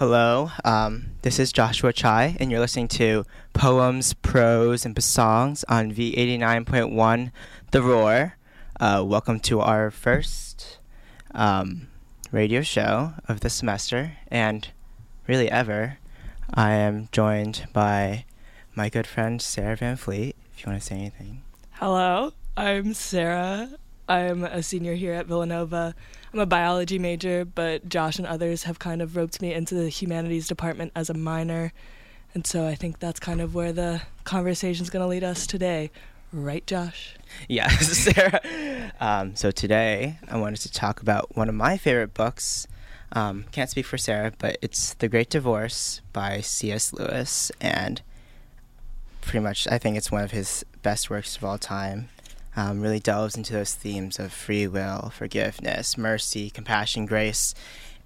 Hello, um, this is Joshua Chai, and you're listening to Poems, Prose, and Songs on V89.1 The Roar. Uh, welcome to our first um, radio show of the semester, and really ever. I am joined by my good friend Sarah Van Fleet, if you want to say anything. Hello, I'm Sarah. I'm a senior here at Villanova. I'm a biology major, but Josh and others have kind of roped me into the humanities department as a minor. And so I think that's kind of where the conversation's going to lead us today. Right, Josh? Yes, Sarah. Um, so today I wanted to talk about one of my favorite books. Um, can't speak for Sarah, but it's The Great Divorce by C.S. Lewis. And pretty much, I think it's one of his best works of all time um, really delves into those themes of free will, forgiveness, mercy, compassion, grace,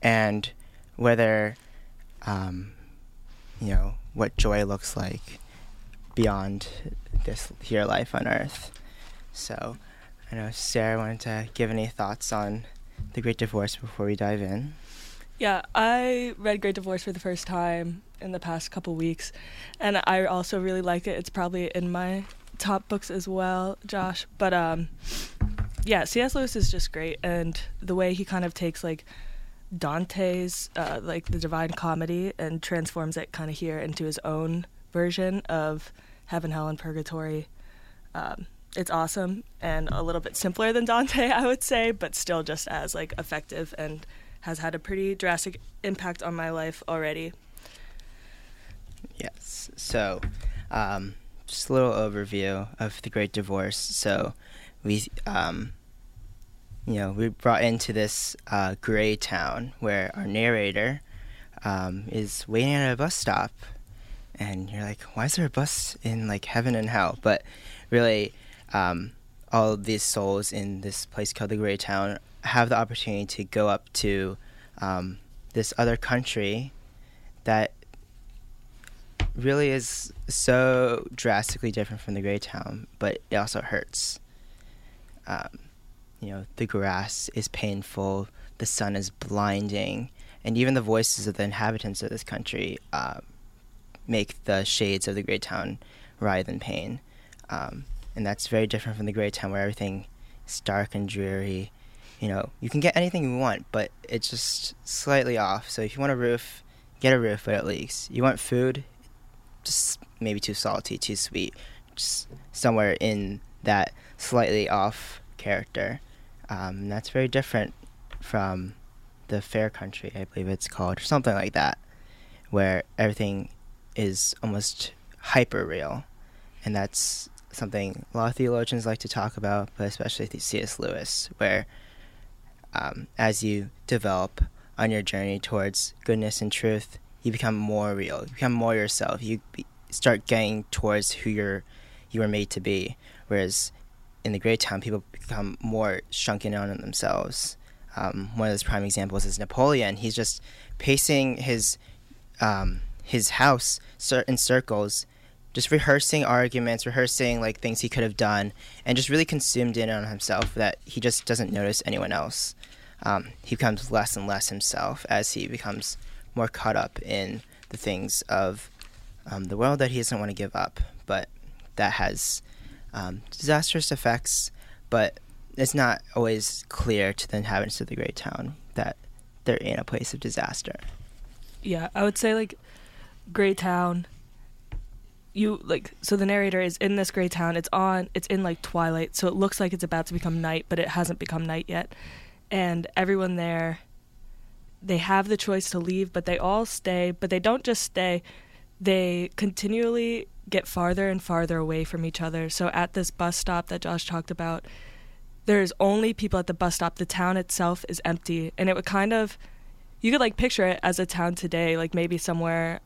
and whether, um, you know, what joy looks like beyond this here life on earth. So, I know Sarah wanted to give any thoughts on the Great Divorce before we dive in. Yeah, I read Great Divorce for the first time in the past couple weeks, and I also really like it. It's probably in my top books as well, Josh. But um, yeah, C.S. Lewis is just great, and the way he kind of takes like Dante's uh, like the Divine Comedy and transforms it kind of here into his own version of Heaven, Hell, and Purgatory. Um, it's awesome and a little bit simpler than Dante, I would say, but still just as like effective and has had a pretty drastic impact on my life already. Yes. So, um, just a little overview of the Great Divorce. So, we, um, you know, we brought into this uh, gray town where our narrator um, is waiting at a bus stop, and you're like, why is there a bus in like heaven and hell? But really, um, all these souls in this place called the Gray Town have the opportunity to go up to um, this other country that really is so drastically different from the gray town, but it also hurts. Um, you know, the grass is painful, the sun is blinding, and even the voices of the inhabitants of this country uh, make the shades of the gray town writhe in pain. Um, and that's very different from the gray town where everything is dark and dreary. You know, you can get anything you want, but it's just slightly off. So if you want a roof, get a roof, but it leaks. You want food, just maybe too salty, too sweet, just somewhere in that slightly off character. Um, that's very different from the fair country, I believe it's called, or something like that, where everything is almost hyper real. And that's something a lot of theologians like to talk about, but especially C.S. Lewis, where um, as you develop on your journey towards goodness and truth, you become more real. You become more yourself. You be, start getting towards who you're you were made to be. Whereas in the gray town, people become more shrunken down on themselves. Um, one of those prime examples is Napoleon. He's just pacing his um, his house in circles, just rehearsing arguments, rehearsing like things he could have done, and just really consumed in on himself that he just doesn't notice anyone else. Um, he becomes less and less himself as he becomes more caught up in the things of um, the world that he doesn't want to give up, but that has um, disastrous effects. But it's not always clear to the inhabitants of the gray town that they're in a place of disaster. Yeah, I would say like Gray Town. You like so the narrator is in this gray town. It's on. It's in like twilight, so it looks like it's about to become night, but it hasn't become night yet. And everyone there they have the choice to leave, but they all stay, but they don't just stay. They continually get farther and farther away from each other. So at this bus stop that Josh talked about, there's only people at the bus stop. The town itself is empty. And it would kind of you could like picture it as a town today, like maybe somewhere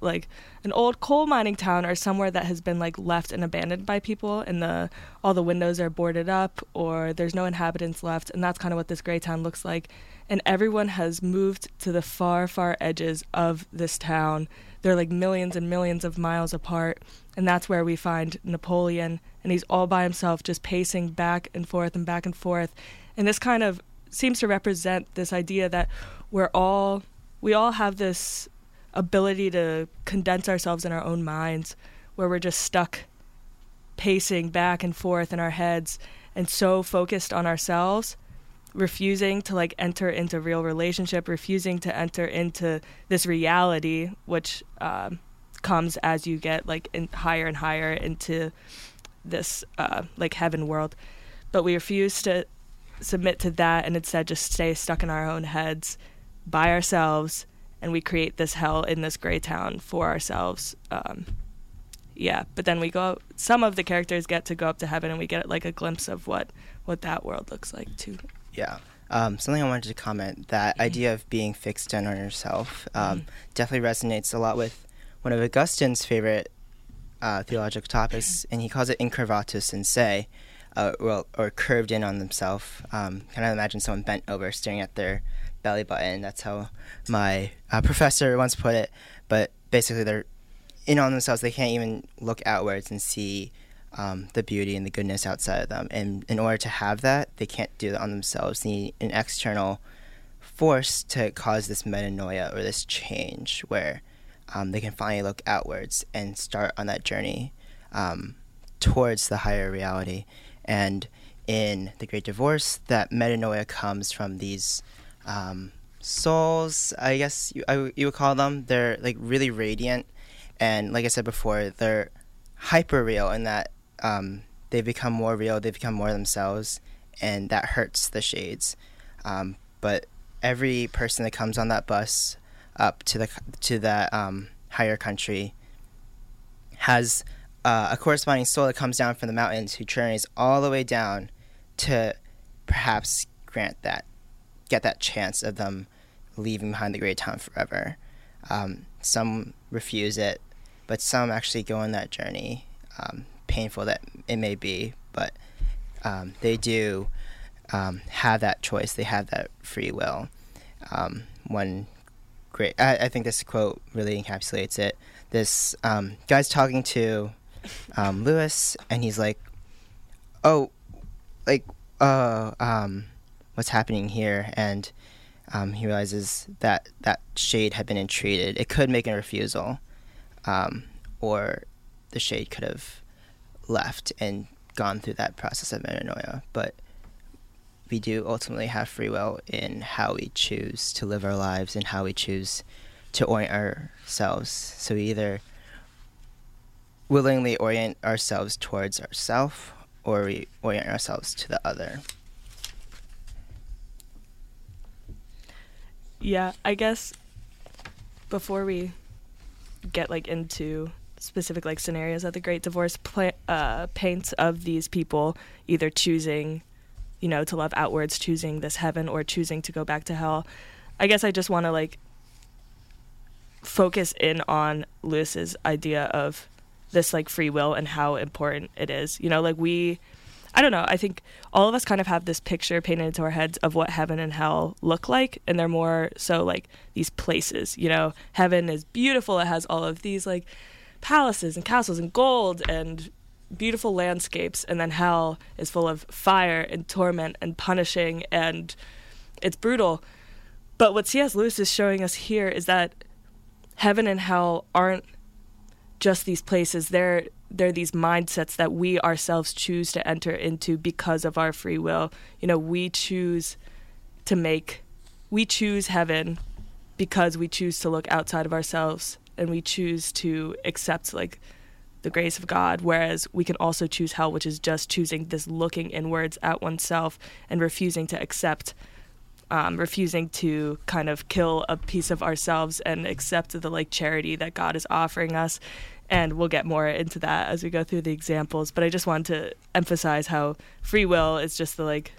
like an old coal mining town or somewhere that has been like left and abandoned by people and the all the windows are boarded up or there's no inhabitants left and that's kind of what this gray town looks like and everyone has moved to the far, far edges of this town. They're like millions and millions of miles apart, and that's where we find Napoleon, and he's all by himself, just pacing back and forth and back and forth. And this kind of seems to represent this idea that we're all we all have this ability to condense ourselves in our own minds where we're just stuck pacing back and forth in our heads and so focused on ourselves refusing to like enter into real relationship refusing to enter into this reality which um, comes as you get like in higher and higher into this uh, like heaven world. But we refuse to submit to that and instead just stay stuck in our own heads by ourselves and we create this hell in this gray town for ourselves um, yeah. But then we go some of the characters get to go up to heaven and we get like a glimpse of what what that world looks like too Yeah. Um, something I wanted to comment that Mhm. idea of being fixed in on yourself um, Mhm. definitely resonates a lot with one of Augustine's favorite uh, theological topics, and he calls it incurvatus in se, uh, or, or curved in on themselves. Um, kind of imagine someone bent over staring at their belly button. That's how my uh, professor once put it. But basically, they're in on themselves. They can't even look outwards and see um, the beauty and the goodness outside of them. And in order to have that, they can't do that on themselves. They need an external force to cause this metanoia or this change where um, they can finally look outwards and start on that journey um, towards the higher reality. And in the Great Divorce, that metanoia comes from these um, souls, I guess you, I, you would call them. They're like really radiant. And like I said before, they're hyper real in that um, they become more real, they become more themselves, and that hurts the shades. Um, but every person that comes on that bus up to the to that um, higher country has uh, a corresponding soul that comes down from the mountains who journeys all the way down to perhaps grant that get that chance of them leaving behind the gray town forever. Um, some refuse it, but some actually go on that journey, um, painful that it may be, but um, they do um, have that choice. They have that free will. Um, one great, I, I think this quote really encapsulates it. This um, guy's talking to um, Lewis, and he's like, "Oh, like, uh, um, what's happening here?" And he realizes that that shade had been entreated. It could make a refusal, or the shade could have left and gone through that process of metanoia. But we do ultimately have free will in how we choose to live our lives and how we choose to orient ourselves. So we either willingly orient ourselves towards ourself or we orient ourselves to the other. Yeah, I guess before we get like into specific like scenarios that the Great Divorce pla- uh, paints of these people either choosing, you know, to love outwards, choosing this heaven, or choosing to go back to hell. I guess I just want to like focus in on Lewis's idea of this like free will and how important it is. You know, like we I don't know. I think all of us kind of have this picture painted into our heads of what heaven and hell look like, and they're more so like these places. You know, heaven is beautiful; it has all of these like palaces and castles and gold and beautiful landscapes, and then hell is full of fire and torment and punishing, and it's brutal. But what C.S. Lewis is showing us here is that heaven and hell aren't just these places; they're they're these mindsets that we ourselves choose to enter into because of our free will. You know, we choose to make, we choose heaven because we choose to look outside of ourselves and we choose to accept like the grace of God. Whereas we can also choose hell, which is just choosing this looking inwards at oneself and refusing to accept. Um, refusing to kind of kill a piece of ourselves and accept the like charity that God is offering us and we'll get more into that as we go through the examples but i just wanted to emphasize how free will is just the like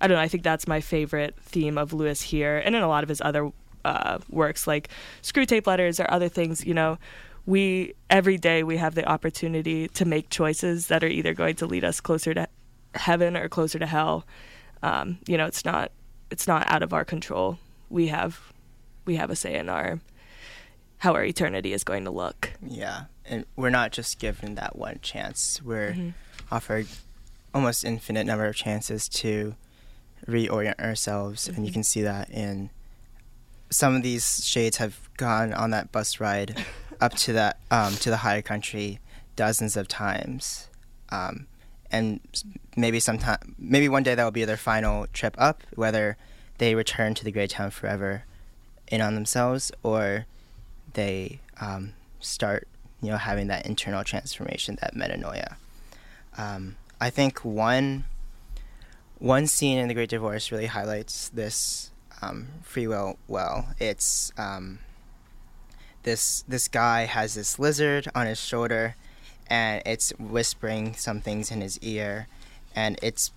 i don't know i think that's my favorite theme of lewis here and in a lot of his other uh, works like Screwtape Letters or other things you know we every day we have the opportunity to make choices that are either going to lead us closer to heaven or closer to hell um, you know it's not it's not out of our control we have we have a say in our how our eternity is going to look Yeah, and we're not just given that one chance. We're Mhm. offered almost infinite number of chances to reorient ourselves, and you Mhm. can see that in some of these shades have gone on that bus ride up to that um, to the higher country dozens of times, um, and maybe sometime maybe one day that will be their final trip up, whether they return to the Gray Town forever in on themselves or they um, start you know having that internal transformation, that metanoia. Um, I think one one scene in The Great Divorce really highlights this um, free will well. It's um, this this guy has this lizard on his shoulder, and it's whispering some things in his ear, and it's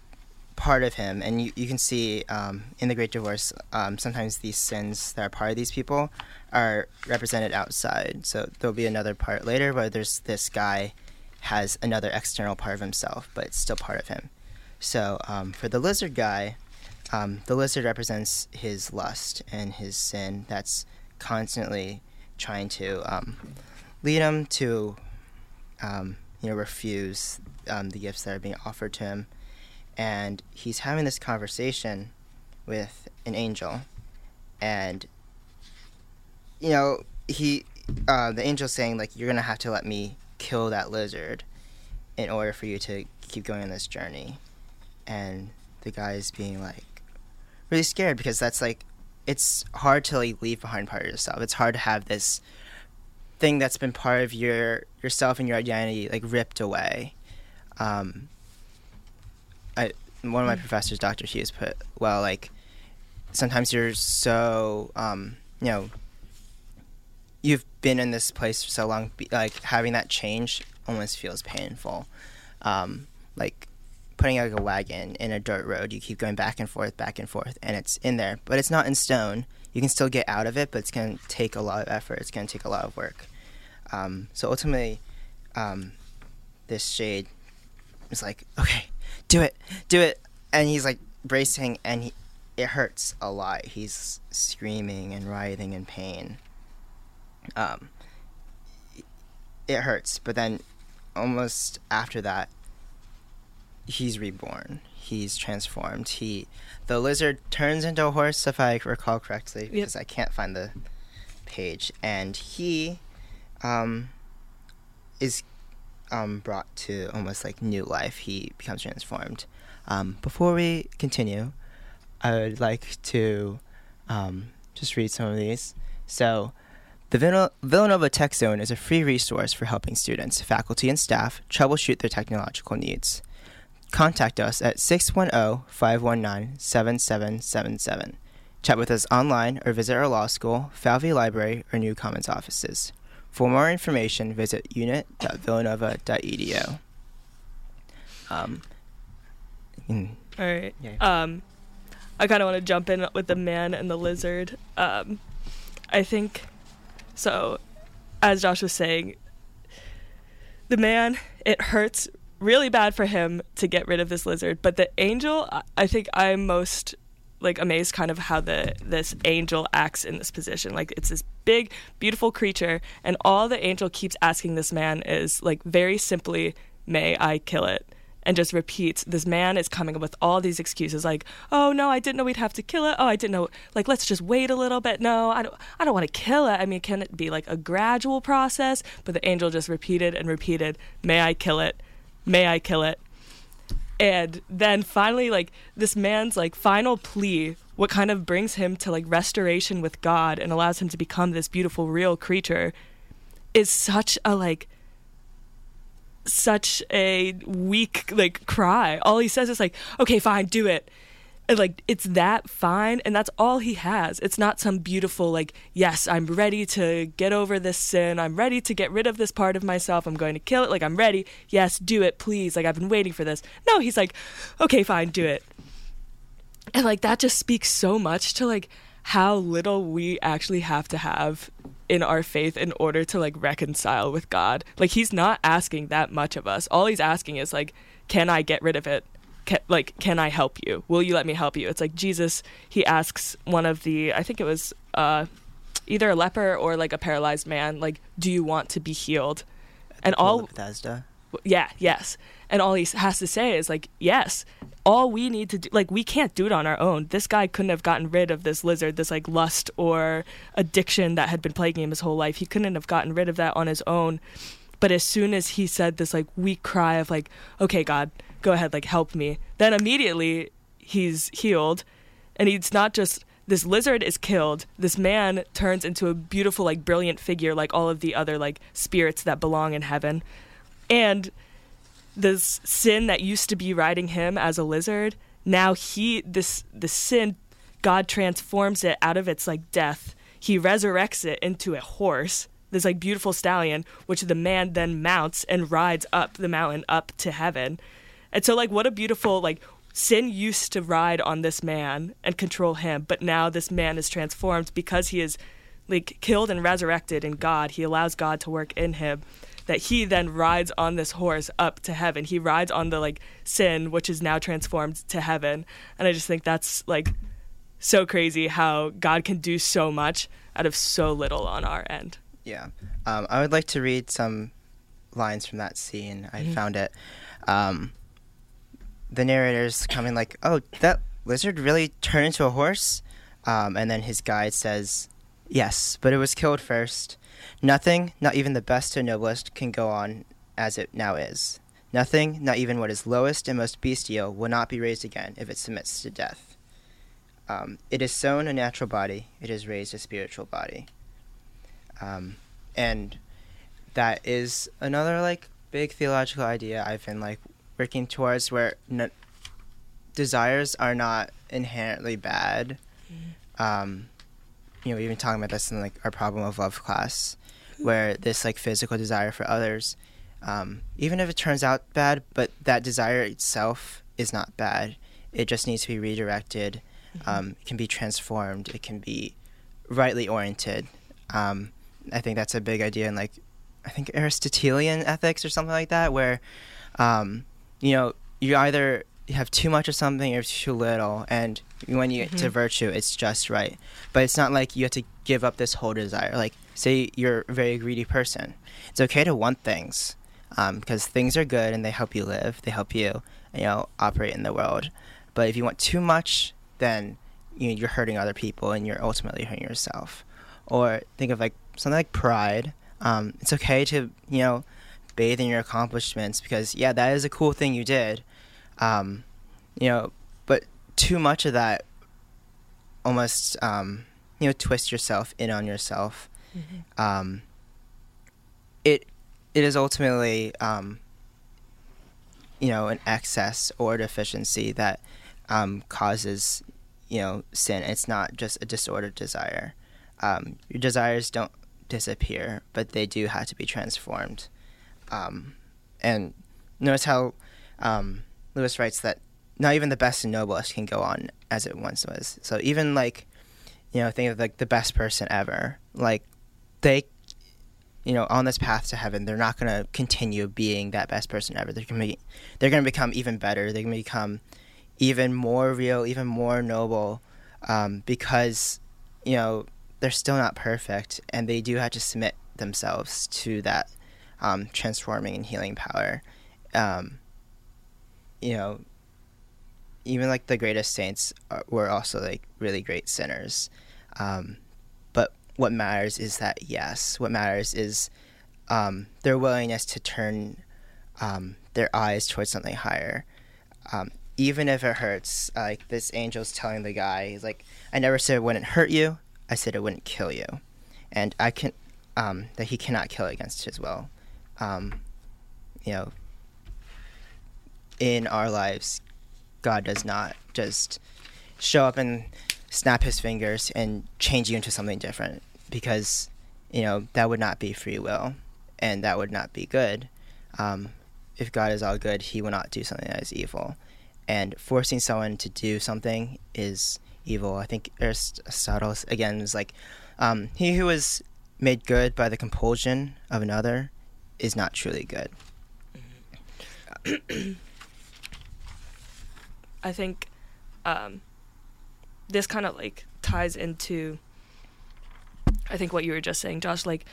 part of him. And you, you can see um, in The Great Divorce um, sometimes these sins that are part of these people are represented outside. So there'll be another part later where there's this guy has another external part of himself, but it's still part of him. So um, for the lizard guy, um, the lizard represents his lust and his sin that's constantly trying to um, lead him to, um, you know, refuse um, the gifts that are being offered to him. And he's having this conversation with an angel, and you know, he, uh, the angel's saying like, "You're gonna have to let me kill that lizard in order for you to keep going on this journey." And the guy's being like really scared because that's like it's hard to like leave behind part of yourself. It's hard to have this thing that's been part of your yourself and your identity like ripped away. Um, I one of my professors, Dr. Hughes, put well like sometimes you're so um, you know you've been in this place for so long, like having that change almost feels painful. Um, like putting like a wagon in a dirt road, you keep going back and forth, back and forth, and it's in there, but it's not in stone. You can still get out of it, but it's going to take a lot of effort. It's going to take a lot of work. Um, so ultimately, um, this shade is like, okay, do it, do it, and he's like bracing, and he, it hurts a lot. He's screaming and writhing in pain. Um, it hurts, but then almost after that, he's reborn. He's transformed. He, the lizard turns into a horse, if I recall correctly, because I can't find the page, and he, um, is, um, brought to almost like new life. He becomes transformed. Um, before we continue, I would like to, um, just read some of these. So, the Villan- Villanova Tech Zone is a free resource for helping students, faculty, and staff troubleshoot their technological needs. Contact us at 610 519 7777. Chat with us online or visit our law school, Falvey Library, or New Commons offices. For more information, visit unit.villanova.edu. Um, mm, All right. yeah. Um, I kind of want to jump in with the man and the lizard. Um, I think so. As Josh was saying, the man it hurts really bad for him to get rid of this lizard, but the angel, I- think I'm most like amazed kind of how the this angel acts in this position. Like it's this big, beautiful creature, and all the angel keeps asking this man is like very simply, "May I kill it?" and just repeats this man is coming up with all these excuses like oh no i didn't know we'd have to kill it. Oh i didn't know like let's just wait a little bit. No i don't i don't want to kill it. I mean can it be like a gradual process? But the angel just repeated and repeated may i kill it may i kill it and then finally like this man's like final plea what kind of brings him to like restoration with god and allows him to become this beautiful real creature is such a like such a weak like cry. All he says is like, "Okay, fine, do it." Like it's that fine and that's all he has. It's not some beautiful like, "Yes, I'm ready to get over this sin. I'm ready to get rid of this part of myself. I'm going to kill it. Like I'm ready. Yes, do it, please. Like I've been waiting for this." No, he's like, "Okay, fine, do it." And like that just speaks so much to like how little we actually have to have in our faith in order to like reconcile with God. Like he's not asking that much of us. All he's asking is like, can I get rid of it? Can, like, can I help you? Will you let me help you? It's like Jesus. He asks one of the, I think it was uh, either a leper or like a paralyzed man, like, do you want to be healed? And all Bethesda. yeah, yes. And all he has to say is like, yes. All we need to do, like, we can't do it on our own. This guy couldn't have gotten rid of this lizard, this like lust or addiction that had been plaguing him his whole life. He couldn't have gotten rid of that on his own. But as soon as he said this like weak cry of like, okay, God, go ahead, like help me, then immediately he's healed. And he's not just this lizard is killed. This man turns into a beautiful, like brilliant figure, like all of the other like spirits that belong in heaven. And this sin that used to be riding him as a lizard, now he this the sin, God transforms it out of its like death. He resurrects it into a horse, this like beautiful stallion, which the man then mounts and rides up the mountain up to heaven. And so like what a beautiful like sin used to ride on this man and control him, but now this man is transformed because he is like killed and resurrected in God. He allows God to work in him that he then rides on this horse up to heaven. He rides on the like sin, which is now transformed to heaven. And I just think that's like so crazy how God can do so much out of so little on our end. Yeah. Um, I would like to read some lines from that scene. I mm-hmm. found it. Um, the narrator's coming like, "Oh, that lizard really turned into a horse," um, and then his guide says, "Yes, but it was killed first. Nothing, not even the best and noblest, can go on as it now is. Nothing, not even what is lowest and most bestial, will not be raised again if it submits to death. Um, it is sown a natural body, it is raised a spiritual body. Um, and that is another like big theological idea I've been like working towards where desires are not inherently bad. Mm-hmm. Um, you know, we've been talking about this in like our problem of love class, where this like physical desire for others, um, even if it turns out bad, but that desire itself is not bad. It just needs to be redirected. Mm-hmm. Um, it can be transformed. It can be rightly oriented. Um, I think that's a big idea in like, I think Aristotelian ethics or something like that, where, um, you know, you either have too much of something or too little, and when you mm-hmm. get to mm-hmm. virtue, it's just right. But it's not like you have to give up this whole desire. Like, say you're a very greedy person, it's okay to want things because um, things are good and they help you live. They help you, you know, operate in the world. But if you want too much, then you know, you're hurting other people and you're ultimately hurting yourself. Or think of like something like pride. Um, it's okay to you know bathe in your accomplishments because yeah, that is a cool thing you did. Um, you know, but too much of that almost um, you know twist yourself in on yourself mm-hmm. um, it it is ultimately um, you know an excess or deficiency that um, causes you know sin. It's not just a disordered desire. Um, your desires don't disappear, but they do have to be transformed. Um, and notice how um, Lewis writes that not even the best and noblest can go on as it once was. So even like, you know, think of like the best person ever. Like they you know on this path to heaven they're not going to continue being that best person ever they're going to be they're to become even better they're going to become even more real even more noble um, because you know they're still not perfect and they do have to submit themselves to that um, transforming and healing power um, you know even like the greatest saints are, were also like really great sinners um, but what matters is that yes, what matters is um, their willingness to turn um, their eyes towards something higher. Um, even if it hurts, like this angel's telling the guy, he's like, I never said it wouldn't hurt you, I said it wouldn't kill you. And I can, um, that he cannot kill against his will. Um, you know, in our lives, God does not just show up and snap his fingers and change you into something different because you know that would not be free will and that would not be good. Um, if god is all good he will not do something that is evil. And forcing someone to do something is evil. I think aristotle again is like um, he who is made good by the compulsion of another is not truly good i think um, this kind of like ties into I think what you were just saying, Josh, like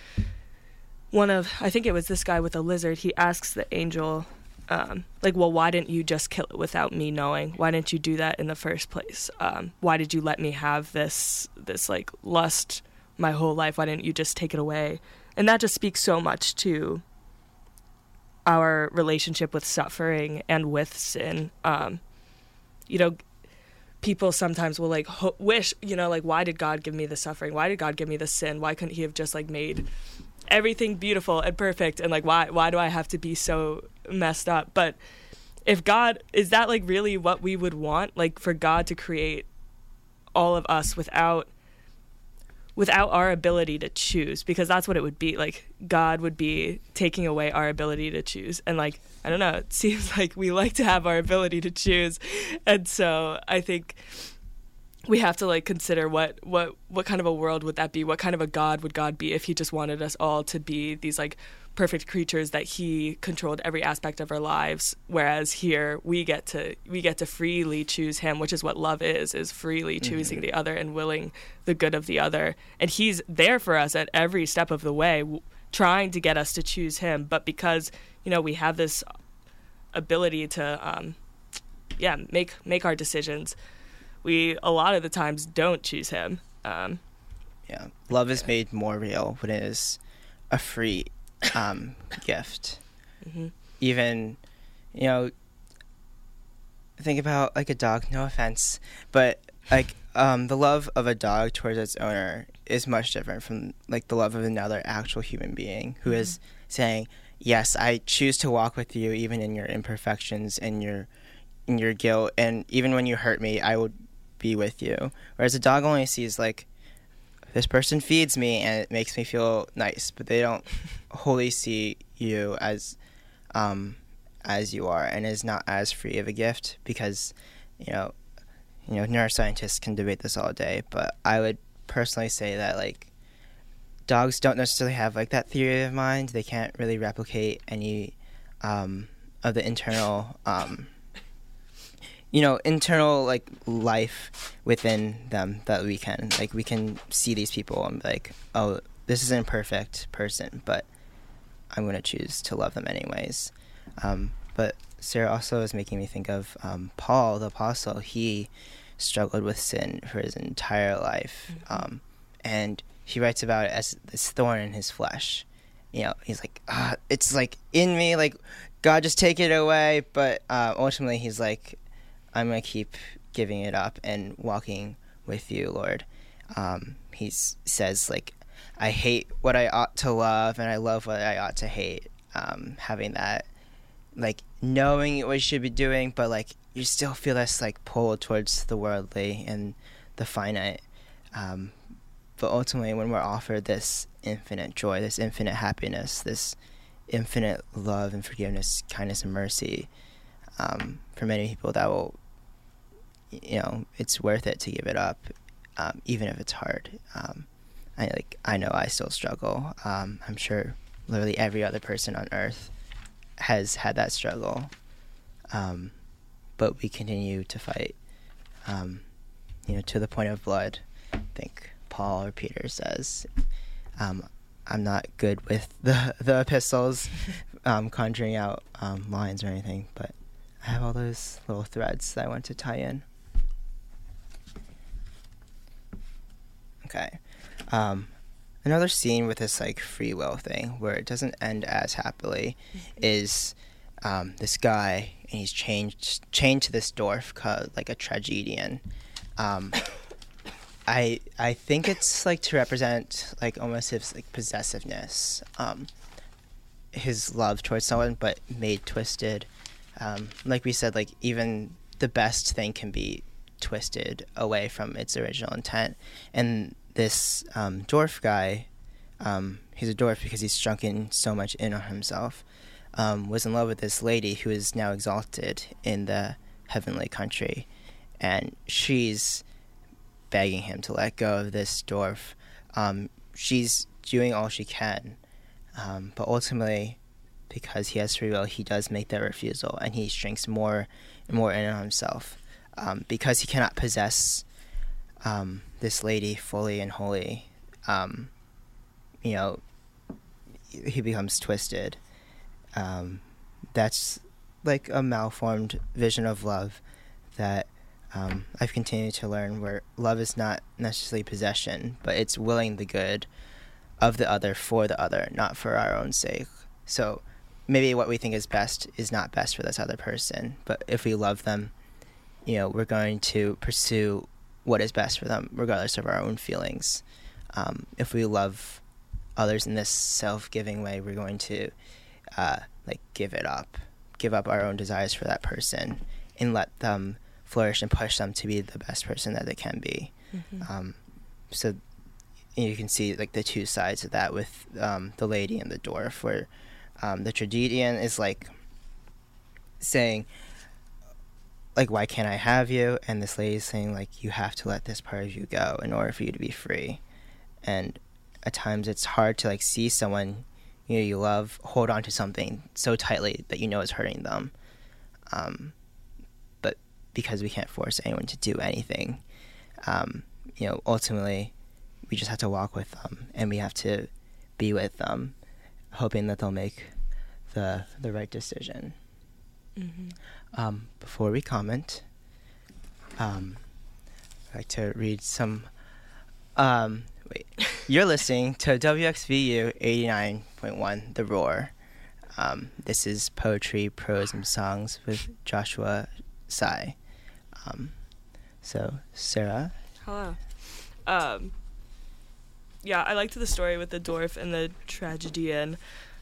one of I think it was this guy with a lizard. He asks the angel, um, like, well, why didn't you just kill it without me knowing? Why didn't you do that in the first place? Um, why did you let me have this this like lust my whole life? Why didn't you just take it away? And that just speaks so much to our relationship with suffering and with sin. Um, you know, people sometimes will like ho- wish, you know, like why did God give me the suffering? Why did God give me the sin? Why couldn't He have just like made everything beautiful and perfect? And like why why do I have to be so messed up? But if God is that like really what we would want, like for God to create all of us without without our ability to choose because that's what it would be like god would be taking away our ability to choose. And like i don't know it seems like we like to have our ability to choose. And so i think we have to like consider what what what kind of a world would that be? What kind of a god would god be if he just wanted us all to be these like perfect creatures that he controlled every aspect of our lives whereas here we get to we get to freely choose him which is what love is is freely choosing mm-hmm. the other and willing the good of the other. And he's there for us at every step of the way w- trying to get us to choose him. But because you know we have this ability to um, yeah make make our decisions we a lot of the times don't choose him um, yeah love is made more real when it is a free um, gift. Mm-hmm. Even, you know, think about like a dog. No offense, but like um, the love of a dog towards its owner is much different from like the love of another actual human being who mm-hmm. is saying, "Yes, I choose to walk with you, even in your imperfections and your in your guilt, and even when you hurt me, I would be with you." Whereas a dog only sees like this person feeds me and it makes me feel nice, but they don't wholly see you as um, as you are and is not as free of a gift because you know you know neuroscientists can debate this all day, but I would personally say that like dogs don't necessarily have like that theory of mind. They can't really replicate any um, of the internal um, you know internal like life within them that we can like we can see these people and be like oh this is an imperfect person but i'm going to choose to love them anyways. Um, but sarah also is making me think of um, paul the apostle. He struggled with sin for his entire life mm-hmm. um, and he writes about it as this thorn in his flesh. You know he's like ah, it's like in me like god just take it away. But uh, ultimately he's like I'm going to keep giving it up and walking with you, Lord. Um, he says, like, I hate what I ought to love and I love what I ought to hate. Um, having that, like, knowing what you should be doing, but, like, you still feel this, like, pull towards the worldly and the finite. Um, but ultimately, when we're offered this infinite joy, this infinite happiness, this infinite love and forgiveness, kindness and mercy, um, for many people, that will you know it's worth it to give it up, um, even if it's hard. Um, I like I know I still struggle. Um, I'm sure literally every other person on earth has had that struggle, um, but we continue to fight. Um, you know, to the point of blood. I think Paul or Peter says. Um, I'm not good with the the epistles, conjuring out lines or anything, but I have all those little threads that I want to tie in. Okay. Um, another scene with this like free will thing where it doesn't end as happily mm-hmm. is um, this guy and he's changed chained to this dwarf called like a tragedian. Um, I I think it's like to represent like almost his like possessiveness, um, his love towards someone, but made twisted. Um, like we said, like even the best thing can be twisted away from its original intent, and this um, dwarf guy, um, he's a dwarf because he's shrunken so much in on himself, um, was in love with this lady who is now exalted in the heavenly country. And she's begging him to let go of this dwarf. Um, she's doing all she can. Um, but ultimately, because he has free will, he does make that refusal and he shrinks more and more in on himself. Um, because he cannot possess um, this lady fully and wholly. Um, you know, he becomes twisted. Um, that's like a malformed vision of love that um, I've continued to learn where love is not necessarily possession, but it's willing the good of the other for the other, not for our own sake. So maybe what we think is best is not best for this other person, but if we love them, you know, we're going to pursue what is best for them, regardless of our own feelings. Um, if we love others in this self-giving way, we're going to uh, like give it up, give up our own desires for that person, and let them flourish and push them to be the best person that they can be. Mm-hmm. Um, so you can see like the two sides of that with um, the lady and the dwarf, where um, the tragedian is like saying like why can't i have you? And this lady is saying like you have to let this part of you go in order for you to be free. And at times it's hard to like see someone you know you love hold on to something so tightly that you know is hurting them. Um, but because we can't force anyone to do anything um, you know ultimately we just have to walk with them and we have to be with them hoping that they'll make the the right decision. Mm-hmm. Um, before we comment, um, I'd like to read some. Um, wait, you're listening to WXVU 89.1 The Roar. Um, this is poetry, prose, and songs with Joshua Sai. Um, so, Sarah, Hello. Um, yeah, I liked the story with the dwarf and the tragedian,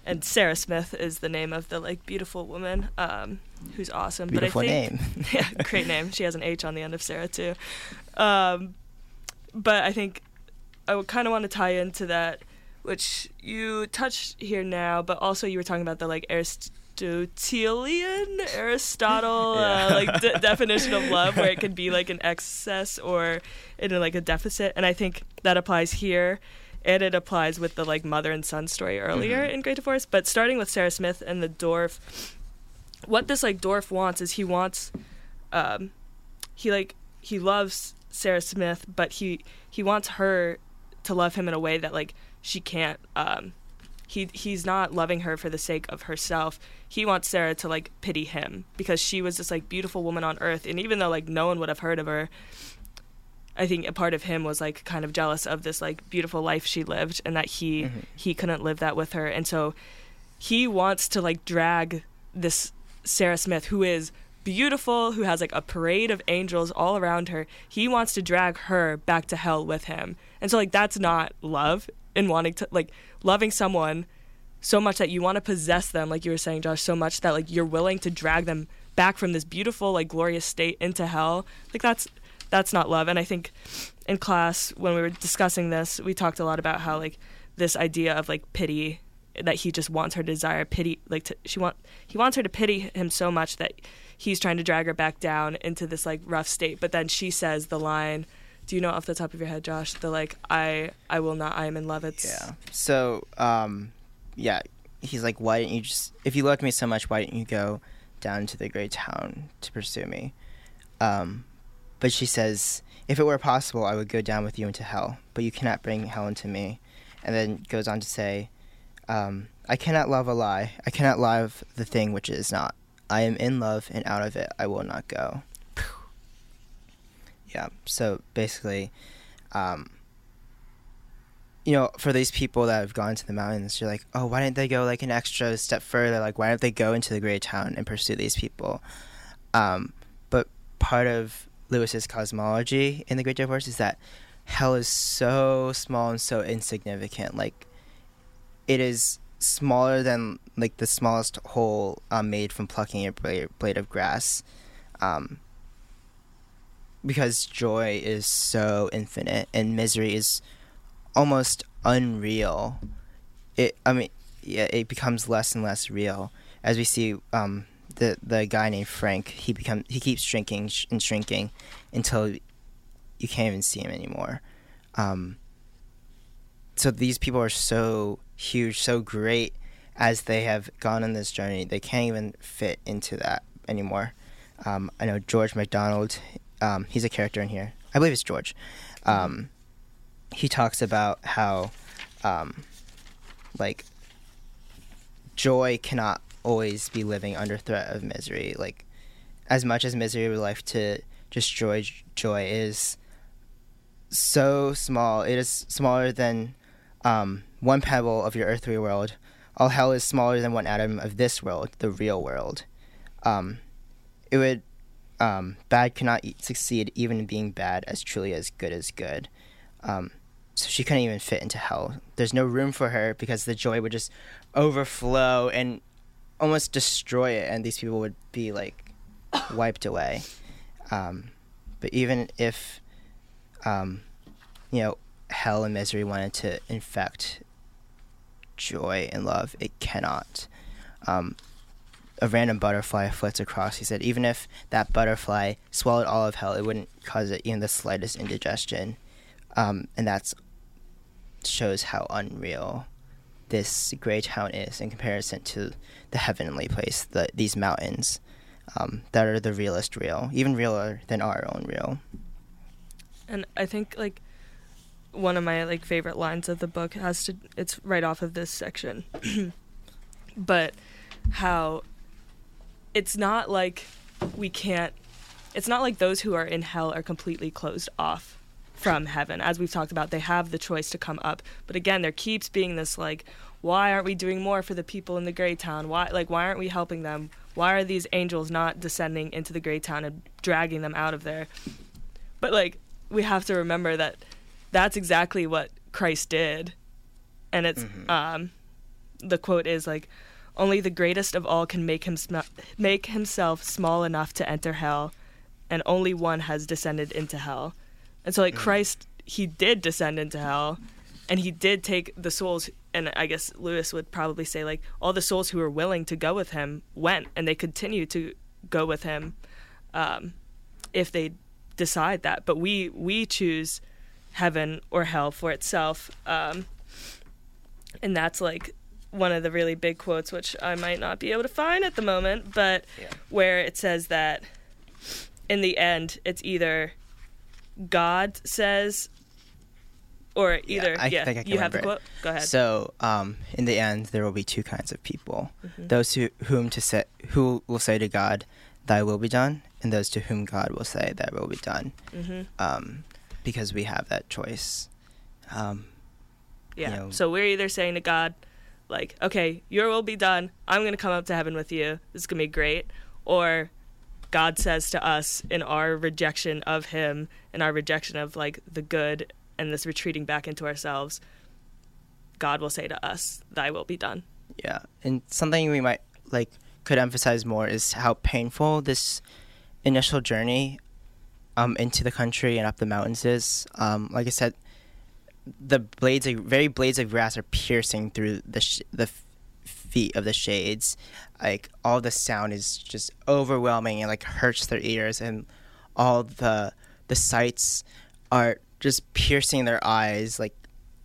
and Sarah Smith is the name of the like beautiful woman, um, who's awesome. beautiful but I think, name. yeah, great name. She has an H on the end of Sarah too. Um, but I think I would kind of want to tie into that, which you touched here now, but also you were talking about the like Aristotelian, Aristotle, Yeah. uh, like de- definition of love, where it could be like an excess or in like a deficit, and I think that applies here. And it applies with the like mother and son story earlier Mhm. in Great Divorce, but starting with Sarah Smith and the dwarf, what this like dwarf wants is he wants um he like he loves Sarah Smith but he he wants her to love him in a way that like she can't um he he's not loving her for the sake of herself he wants Sarah to like pity him because she was this like beautiful woman on earth and even though like no one would have heard of her I think a part of him was like kind of jealous of this like beautiful life she lived and that he Mhm. he couldn't live that with her. And so he wants to like drag this Sarah Smith who is beautiful who has like a parade of angels all around her. He wants to drag her back to hell with him. And so like that's not love and wanting to like loving someone so much that you want to possess them like you were saying Josh so much that like you're willing to drag them back from this beautiful like glorious state into hell. Like that's that's not love and i think in class when we were discussing this we talked a lot about how like this idea of like pity that he just wants her to desire pity like to, she want he wants her to pity him so much that he's trying to drag her back down into this like rough state but then she says the line do you know off the top of your head josh the like i i will not i am in love it's Yeah. So, um, yeah, he's like, why didn't you just, if you loved me so much, why didn't you go down to the gray town to pursue me? Um, but she says, if it were possible, I would go down with you into hell, but you cannot bring hell into me. And then goes on to say, um, I cannot love a lie. I cannot love the thing which it is not. I am in love, and out of it I will not go. Yeah. So basically, um, you know, for these people that have gone to the mountains, you're like, oh, why didn't they go like an extra step further? Like, why don't they go into the gray town and pursue these people? Um, but part of Lewis's cosmology in the Great Divorce is that hell is so small and so insignificant. Like, it is smaller than like the smallest hole um, made from plucking a blade, of grass. Um, because joy is so infinite and misery is almost unreal. It, I mean, yeah, it becomes less and less real as we see um, the the guy named Frank. He become he keeps shrinking sh- and shrinking until you can't even see him anymore. Um, so these people are so huge, so great as they have gone on this journey. They can't even fit into that anymore. Um, I know George MacDonald. Um, he's a character in here. I believe it's George. Um, he talks about how, um, like, joy cannot always be living under threat of misery. Like, as much as misery would like to destroy joy is so small. It is smaller than um, one pebble of your earthly world. All hell is smaller than one atom of this world, the real world. Um, it would um, bad cannot succeed even in being bad as truly as good as good. Um, so she couldn't even fit into hell. There's no room for her because the joy would just overflow and almost destroy it, and these people would be like wiped away. Um, but even if, um, you know, hell and misery wanted to infect joy and love, it cannot. Um, a random butterfly flits across. He said, even if that butterfly swallowed all of hell, it wouldn't cause it even the slightest indigestion. Um, and that shows how unreal this gray town is in comparison to the heavenly place, the, these mountains um, that are the realest real, even realer than our own real. And I think like one of my like favorite lines of the book has to it's right off of this section. but how it's not like we can't it's not like those who are in hell are completely closed off from heaven. As we've talked about, they have the choice to come up. But again, there keeps being this like why aren't we doing more for the people in the gray town? Why like why aren't we helping them? Why are these angels not descending into the gray town and dragging them out of there? But like we have to remember that that's exactly what Christ did. And it's Mhm. um the quote is like only the greatest of all can make him sm- make himself small enough to enter hell and only one has descended into hell. And so like Mhm. Christ he did descend into hell and he did take the souls and I guess Lewis would probably say like all the souls who were willing to go with him went and they continue to go with him um, if they decide that. But we we choose heaven or hell for itself, um, and that's like one of the really big quotes, which I might not be able to find at the moment, but Yeah. where it says that in the end, it's either God says, or either I yeah, think I can you have the quote. Go ahead. So, um, in the end, there will be two kinds of people: Mhm. those who whom to say who will say to God, "Thy will be done," and those to whom God will say, "Thy will be done," hmm um, because we have that choice. Um, Yeah. you know- so we're either saying to God, like, okay, your will be done. I'm going to come up to heaven with you. This is going to be great. Or God says to us in our rejection of Him and our rejection of like the good and this retreating back into ourselves, God will say to us, Thy will be done. Yeah, and something we might like could emphasize more is how painful this initial journey um, into the country and up the mountains is. Um, like I said, the blades, of, very blades of grass, are piercing through the sh- the feet of the shades. Like all the sound is just overwhelming and like hurts their ears, and all the the sights are just piercing their eyes. Like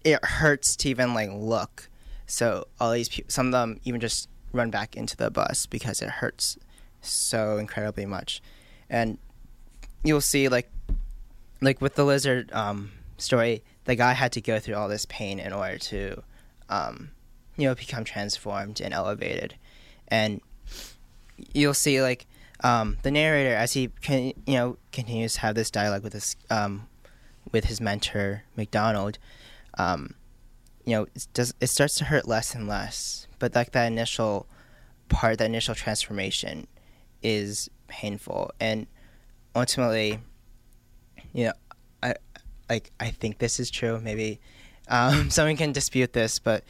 it hurts to even like look. So all these people, some of them even just run back into the bus because it hurts so incredibly much. And you'll see like like with the lizard um, story, the guy had to go through all this pain in order to um, you know become transformed and elevated. And you'll see like um, the narrator as he can you know continues to have this dialogue with his um, with his mentor MacDonald. Um, you know, it does it starts to hurt less and less. But like that initial part, that initial transformation, is painful, and ultimately, you know, I like I think this is true. Maybe um, someone can dispute this, but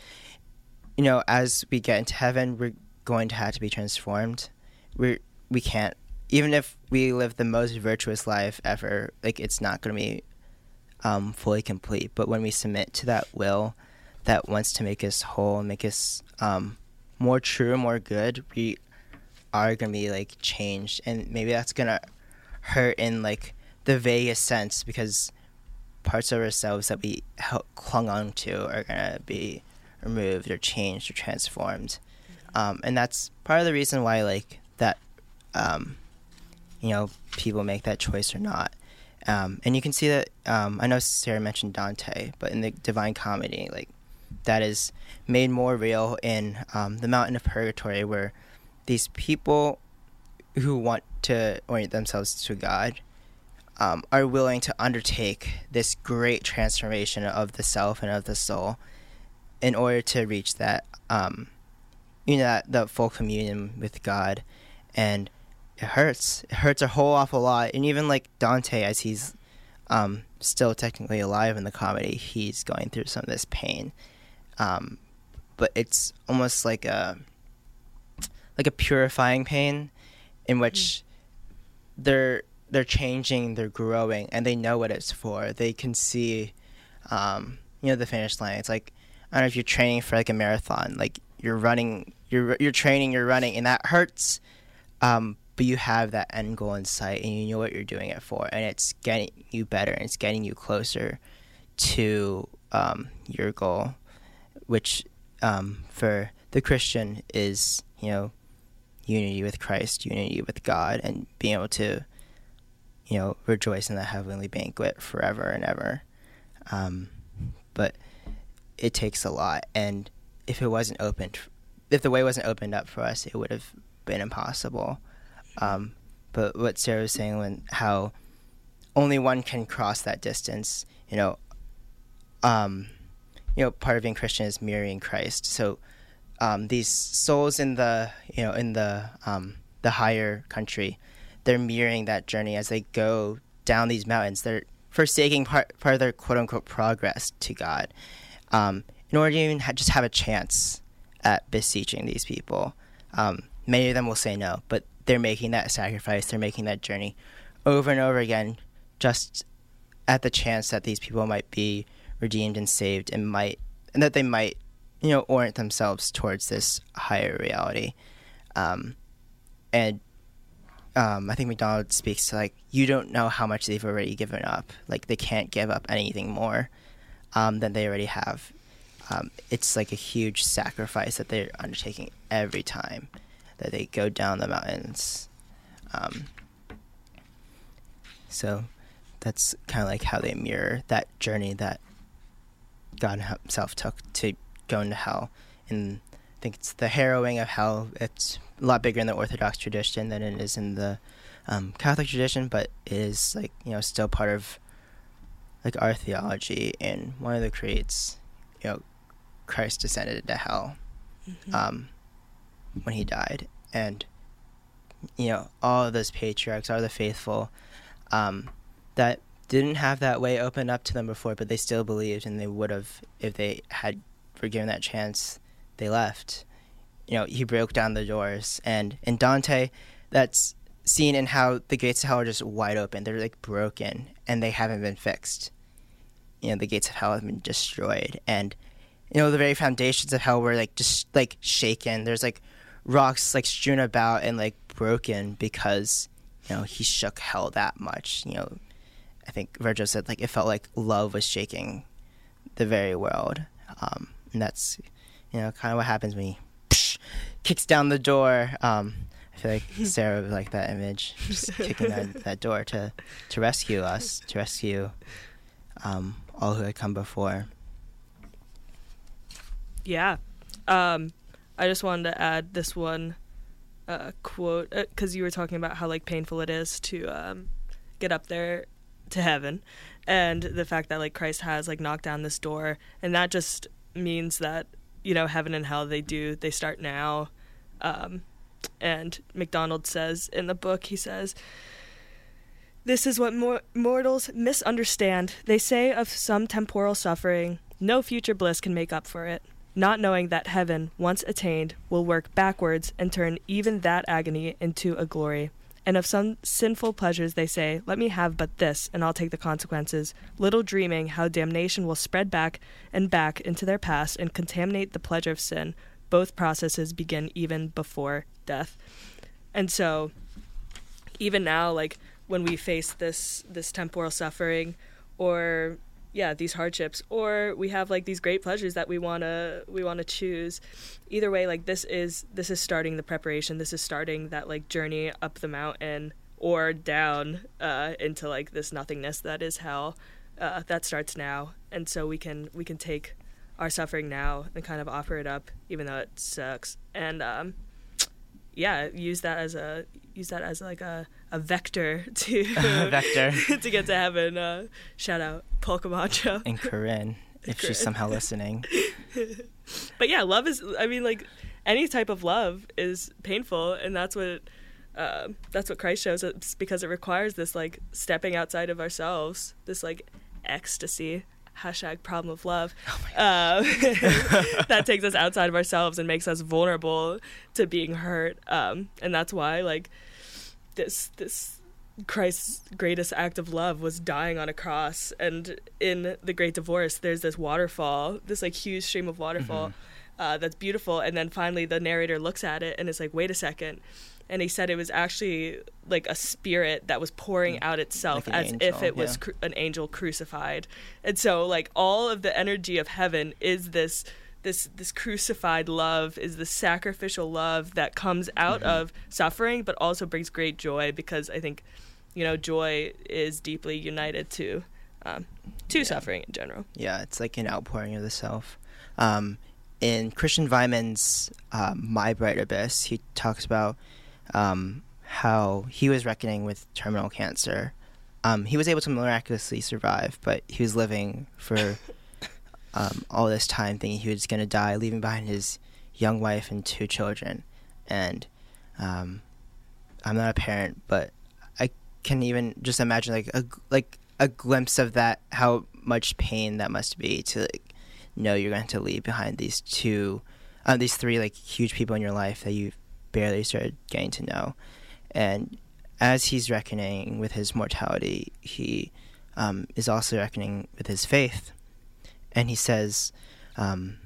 you know, as we get into heaven, we're going to have to be transformed. We we can't even if we live the most virtuous life ever. Like it's not going to be um, fully complete. But when we submit to that will that wants to make us whole and make us um, more true, more good, we are gonna be like changed, and maybe that's gonna hurt in like the vaguest sense because parts of ourselves that we clung on to are gonna be removed or changed or transformed, um, and that's part of the reason why like that, um, you know, people make that choice or not. Um, and you can see that um, I know Sarah mentioned Dante, but in the Divine Comedy, like that is made more real in um, the mountain of purgatory, where these people who want to orient themselves to God um, are willing to undertake this great transformation of the self and of the soul in order to reach that um, you know that, that full communion with God and it hurts it hurts a whole awful lot and even like Dante as he's um, still technically alive in the comedy he's going through some of this pain um, but it's almost like a like a purifying pain in which mm. they're they're changing, they're growing, and they know what it's for. They can see, um, you know, the finish line. It's like I don't know if you're training for like a marathon, like you're running, you're you're training, you're running, and that hurts. Um, but you have that end goal in sight, and you know what you're doing it for, and it's getting you better, and it's getting you closer to um, your goal, which um, for the Christian is you know unity with Christ, unity with God, and being able to you know, rejoice in the heavenly banquet forever and ever. Um, but it takes a lot, and if it wasn't opened, if the way wasn't opened up for us, it would have been impossible. Um, but what Sarah was saying, when how only one can cross that distance, you know, um, you know, part of being Christian is mirroring Christ. So um, these souls in the, you know, in the um, the higher country they're mirroring that journey as they go down these mountains. They're forsaking part, part of their quote unquote progress to God um, in order to even ha- just have a chance at beseeching these people. Um, many of them will say no, but they're making that sacrifice, they're making that journey over and over again just at the chance that these people might be redeemed and saved and might and that they might you know orient themselves towards this higher reality um, and um, I think MacDonald speaks to like you don't know how much they've already given up. Like they can't give up anything more um, than they already have. Um, it's like a huge sacrifice that they're undertaking every time that they go down the mountains. Um, so that's kind of like how they mirror that journey that God Himself took to go into hell. And I think it's the harrowing of hell. It's a lot bigger in the Orthodox tradition than it is in the um, Catholic tradition, but it is like you know still part of like our theology. And one of the creeds, you know, Christ descended into hell mm-hmm. um, when he died, and you know all of those patriarchs are the faithful um, that didn't have that way opened up to them before, but they still believed, and they would have if they had were given that chance. They left you know, he broke down the doors. And in Dante, that's seen in how the gates of hell are just wide open. They're like broken and they haven't been fixed. You know, the gates of hell have been destroyed. And, you know, the very foundations of hell were like just like shaken. There's like rocks like strewn about and like broken because, you know, he shook hell that much. You know, I think Virgil said like it felt like love was shaking the very world. Um, and that's, you know, kind of what happens when you kicks down the door. Um, I feel like Sarah would like that image, just kicking that, that door to, to rescue us, to rescue um, all who had come before. Yeah. Um, I just wanted to add this one uh, quote because uh, you were talking about how like painful it is to um, get up there to heaven, and the fact that like Christ has like knocked down this door, and that just means that you know, heaven and hell, they do, they start now. Um, and MacDonald says in the book, he says, This is what mor- mortals misunderstand. They say of some temporal suffering, no future bliss can make up for it, not knowing that heaven, once attained, will work backwards and turn even that agony into a glory. And of some sinful pleasures they say, Let me have but this, and I'll take the consequences, little dreaming how damnation will spread back and back into their past and contaminate the pleasure of sin. Both processes begin even before death. And so, even now, like when we face this this temporal suffering, or yeah these hardships or we have like these great pleasures that we want to we want to choose. Either way like this is this is starting the preparation. This is starting that like journey up the mountain or down uh, into like this nothingness that is hell uh, that starts now. And so we can we can take our suffering now and kind of offer it up, even though it sucks. And um, yeah, use that as a use that as like a, a vector to Vector. to get to heaven. Uh, shout out Paul Camacho. And Corinne, if Corinne. she's somehow listening. But yeah, love is. I mean, like any type of love is painful, and that's what uh, that's what Christ shows us because it requires this like stepping outside of ourselves, this like ecstasy. Hashtag problem of love. Uh, that takes us outside of ourselves and makes us vulnerable to being hurt. Um, and that's why, like, this this Christ's greatest act of love was dying on a cross. And in the Great Divorce, there's this waterfall, this like huge stream of waterfall uh, that's beautiful. And then finally, the narrator looks at it and is like, "Wait a second. And he said it was actually like a spirit that was pouring out itself Like as if it was yeah. cru- an angel crucified. And so, like all of the energy of heaven is this this this crucified love is the sacrificial love that comes out Mm-hmm. of suffering but also brings great joy because i think you know joy is deeply united to um, to suffering in general Yeah, it's like an outpouring of the self. Um, in Christian Wiman's um, My Bright Abyss, he talks about um, how he was reckoning with terminal cancer. Um, he was able to miraculously survive, but he was living for um, all this time thinking he was going to die, leaving behind his young wife and two children. And um, I'm not a parent, but I can even just imagine like a like a glimpse of that, how much pain that must be to like know you're going to leave behind these two, uh, these three like huge people in your life that you barely started getting to know, and as he's reckoning with his mortality, he um, is also reckoning with his faith, and he says, um,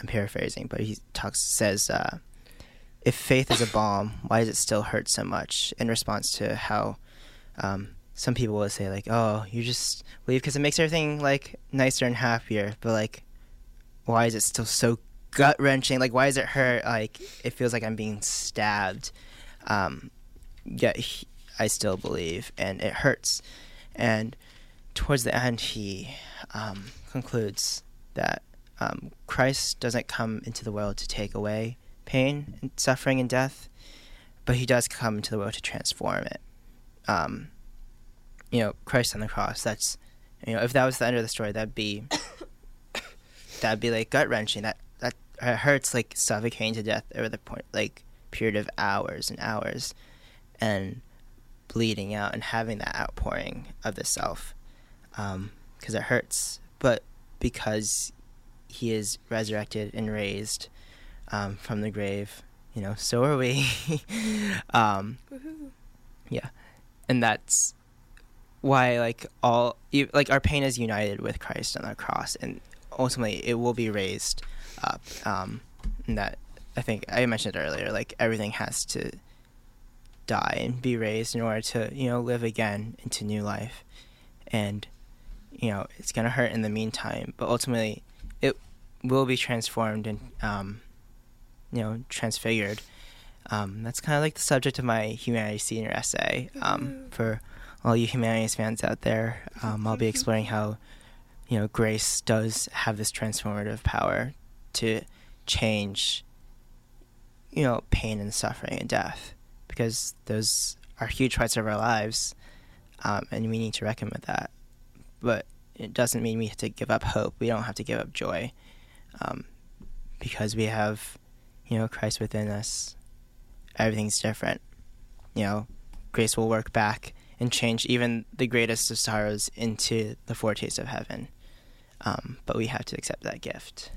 I'm paraphrasing, but he talks says. Uh, if faith is a balm, why does it still hurt so much? In response to how um, some people will say, like, "Oh, you just leave because it makes everything like nicer and happier," but like, why is it still so gut wrenching? Like, why does it hurt? Like, it feels like I'm being stabbed. Um, yet he, I still believe, and it hurts. And towards the end, he um, concludes that um, Christ doesn't come into the world to take away pain and suffering and death, but he does come into the world to transform it. Um, you know, Christ on the cross. That's you know, if that was the end of the story, that'd be that'd be like gut wrenching. That it hurts like suffocating to death over the point like period of hours and hours, and bleeding out and having that outpouring of the self, because it hurts. But because he is resurrected and raised um, from the grave, you know, so are we. um, yeah, and that's why like all like our pain is united with Christ on the cross, and ultimately it will be raised up. Um, and that I think I mentioned it earlier. Like everything has to die and be raised in order to you know live again into new life, and you know it's gonna hurt in the meantime, but ultimately it will be transformed and um, you know transfigured. Um, that's kind of like the subject of my humanities senior essay. Um, for all you humanities fans out there, um, I'll be exploring how you know grace does have this transformative power to change you know pain and suffering and death because those are huge parts of our lives um, and we need to reckon with that. But it doesn't mean we have to give up hope. We don't have to give up joy um, because we have you know christ within us. Everything's different. You know grace will work back and change even the greatest of sorrows into the foretaste of heaven. Um, but we have to accept that gift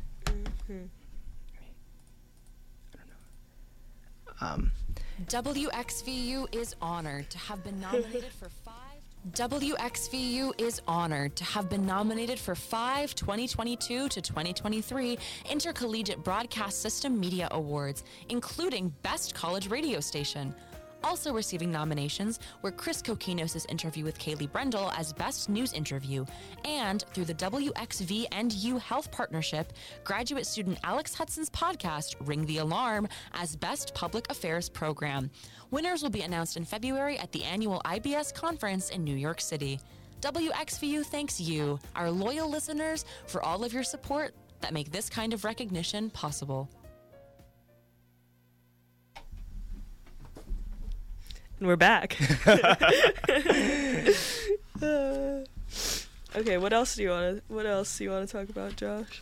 um, WXVU is honored to have been nominated for five. WXVU is honored to have been nominated for five 2022 to 2023 Intercollegiate Broadcast System Media Awards, including Best College Radio Station. Also receiving nominations were Chris Kokinos' interview with Kaylee Brendel as Best News Interview, and through the WXV and U Health Partnership, graduate student Alex Hudson's podcast, Ring the Alarm, as Best Public Affairs Program. Winners will be announced in February at the annual IBS conference in New York City. WXVU thanks you, our loyal listeners, for all of your support that make this kind of recognition possible. And we're back. Uh, okay, what else do you want to what else do you want to talk about, Josh?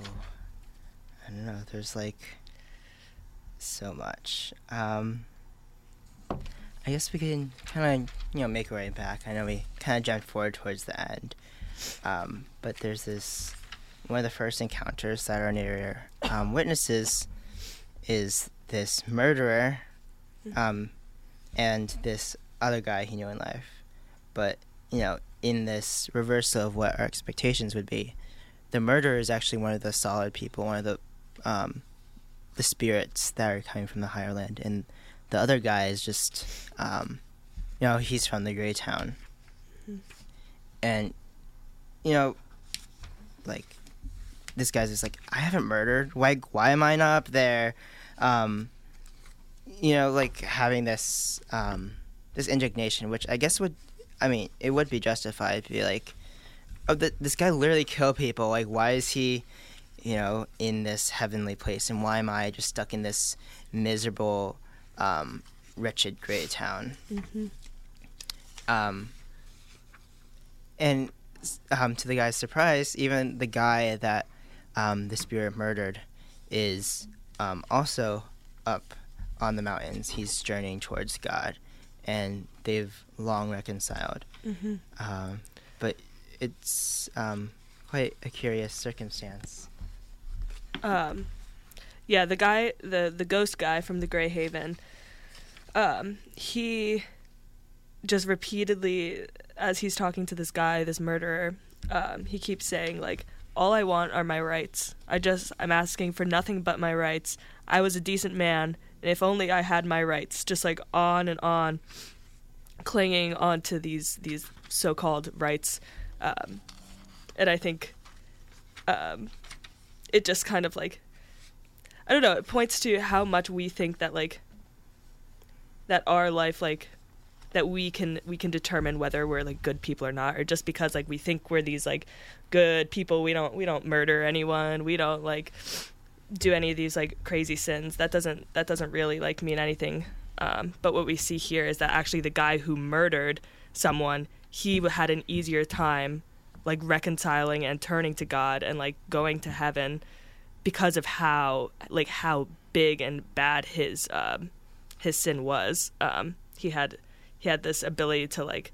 Oh, I don't know. There's like so much. Um, I guess we can kind of you know make our way back. I know we kind of jumped forward towards the end, um, but there's this one of the first encounters that our narrator um, witnesses is this murderer, um, and this other guy he knew in life, but you know in this reversal of what our expectations would be, the murderer is actually one of the solid people, one of the um, the spirits that are coming from the higher land, and the other guy is just, um, you know, he's from the gray town, and you know, like this guy's just like, I haven't murdered. Why? Why am I not up there? Um, you know, like having this um, this indignation, which I guess would, I mean, it would be justified to be like, oh, th- this guy literally killed people. Like, why is he? you know, in this heavenly place, and why am I just stuck in this miserable, um, wretched gray town? Mm-hmm. Um, and um, to the guy's surprise, even the guy that um, the spirit murdered is um, also up on the mountains. He's journeying towards God, and they've long reconciled. Mm-hmm. Um, but it's um, quite a curious circumstance. Um, yeah, the guy, the the ghost guy from the Grey Haven, um, he just repeatedly, as he's talking to this guy, this murderer, um, he keeps saying like, "All I want are my rights. I just, I'm asking for nothing but my rights. I was a decent man, and if only I had my rights." Just like on and on, clinging on to these these so-called rights, um, and I think. Um, it just kind of like I don't know, it points to how much we think that like that our life like that we can we can determine whether we're like good people or not or just because like we think we're these like good people we don't we don't murder anyone we don't like do any of these like crazy sins that doesn't that doesn't really like mean anything um, but what we see here is that actually the guy who murdered someone he had an easier time like reconciling and turning to God and like going to heaven because of how like how big and bad his um, his sin was. Um, he had he had this ability to like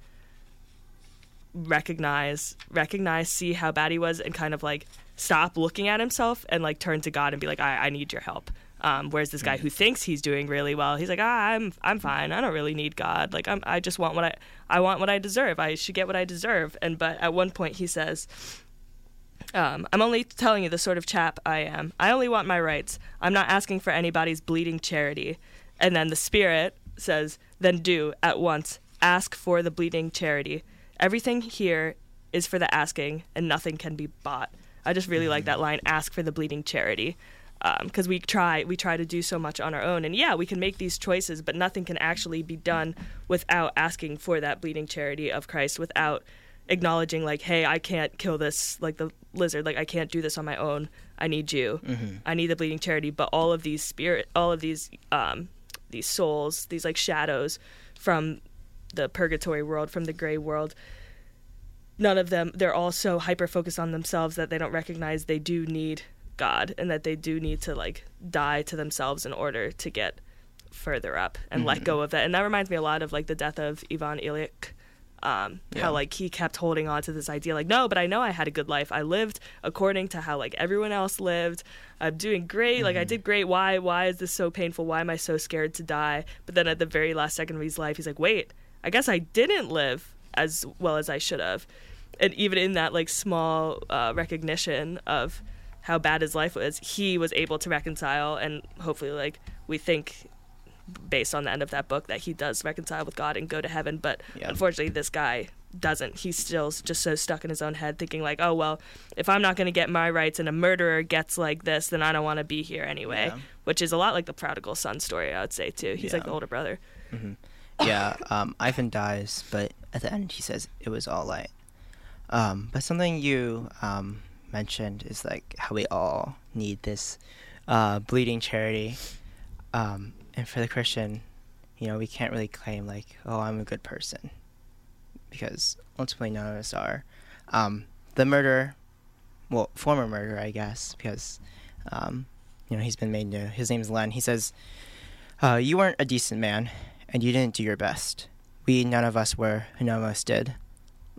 recognize recognize see how bad he was and kind of like stop looking at himself and like turn to God and be like I, I need your help. Um, whereas this guy who thinks he's doing really well, he's like, ah, I'm I'm fine. I don't really need God. Like I'm I just want what I I want what I deserve. I should get what I deserve. And but at one point he says, um, I'm only telling you the sort of chap I am. I only want my rights. I'm not asking for anybody's bleeding charity. And then the spirit says, then do at once ask for the bleeding charity. Everything here is for the asking, and nothing can be bought. I just really like that line. Ask for the bleeding charity because um, we try we try to do so much on our own. And yeah we can make these choices but nothing can actually be done without asking for that bleeding charity of christ without acknowledging like hey i can't kill this like the lizard. Like i can't do this on my own. I need you. Mm-hmm. i need the bleeding charity. But all of these spirit all of these um these souls these like shadows from the purgatory world from the gray world none of them they're all so hyper focused on themselves that they don't recognize they do need God and that they do need to like die to themselves in order to get further up and let Mhm. go of that. And that reminds me a lot of like the death of Ivan Ilyich. Um, Yeah. How like he kept holding on to this idea, like no, but I know I had a good life. I lived according to how like everyone else lived. I'm doing great. Like I Mhm. did great. Why? Why is this so painful? Why am I so scared to die? But then at the very last second of his life, he's like, wait, I guess I didn't live as well as I should have. And even in that like small uh, recognition of how bad his life was, he was able to reconcile, and hopefully, like we think, based on the end of that book, that he does reconcile with God and go to heaven. But Yeah. unfortunately, this guy doesn't. He's still just so stuck in his own head, thinking like, "Oh well, if I'm not going to get my rights and a murderer gets like this, then I don't want to be here anyway." Yeah. Which is a lot like the prodigal son story, I would say too. He's like the older brother. hmm Yeah, um, Ivan dies, but at the end he says it was all light. Um, but something you um, mentioned is like how we all need this uh, bleeding charity. Um, and for the Christian, you know, we can't really claim like, oh, I'm a good person, because ultimately none of us are. Um, the murderer, well, former murderer, I guess, because um, you know he's been made new. His name's Len. He says, uh, "You weren't a decent man, and you didn't do your best. We, none of us were, none of us did.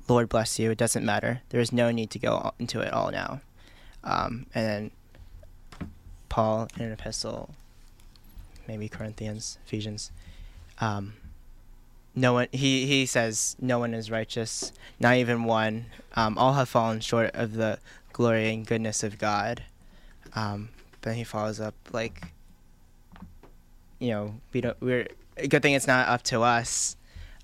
Lord bless you. It doesn't matter. There is no need to go into it all now." Um, and then Paul in an epistle, maybe Corinthians, Ephesians. Um, no one he he says no one is righteous not even one um, all have fallen short of the glory and goodness of god um, but he follows up like you know we don't we're a good thing it's not up to us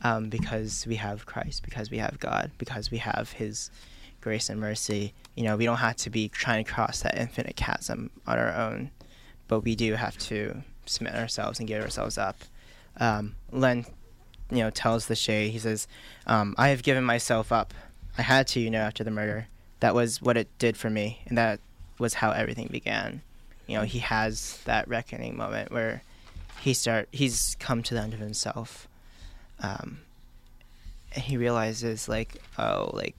um, because we have christ because we have god because we have his grace and mercy you know we don't have to be trying to cross that infinite chasm on our own but we do have to submit ourselves and give ourselves up um, len you know, tells the Shay, he says, um, I have given myself up. I had to, you know, after the murder. That was what it did for me, and that was how everything began. You know, he has that reckoning moment where he start he's come to the end of himself, um, and he realizes like, oh, like,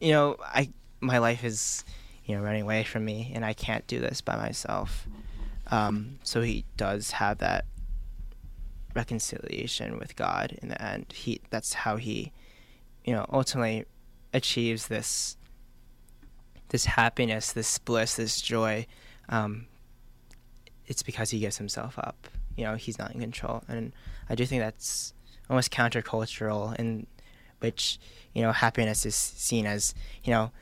you know, I my life is, you know, running away from me, and I can't do this by myself. Um, so he does have that reconciliation with God in the end. He that's how he, you know, ultimately achieves this this happiness, this bliss, this joy. Um, it's because he gives himself up. You know, he's not in control, and I do think that's almost countercultural in which you know happiness is seen as you know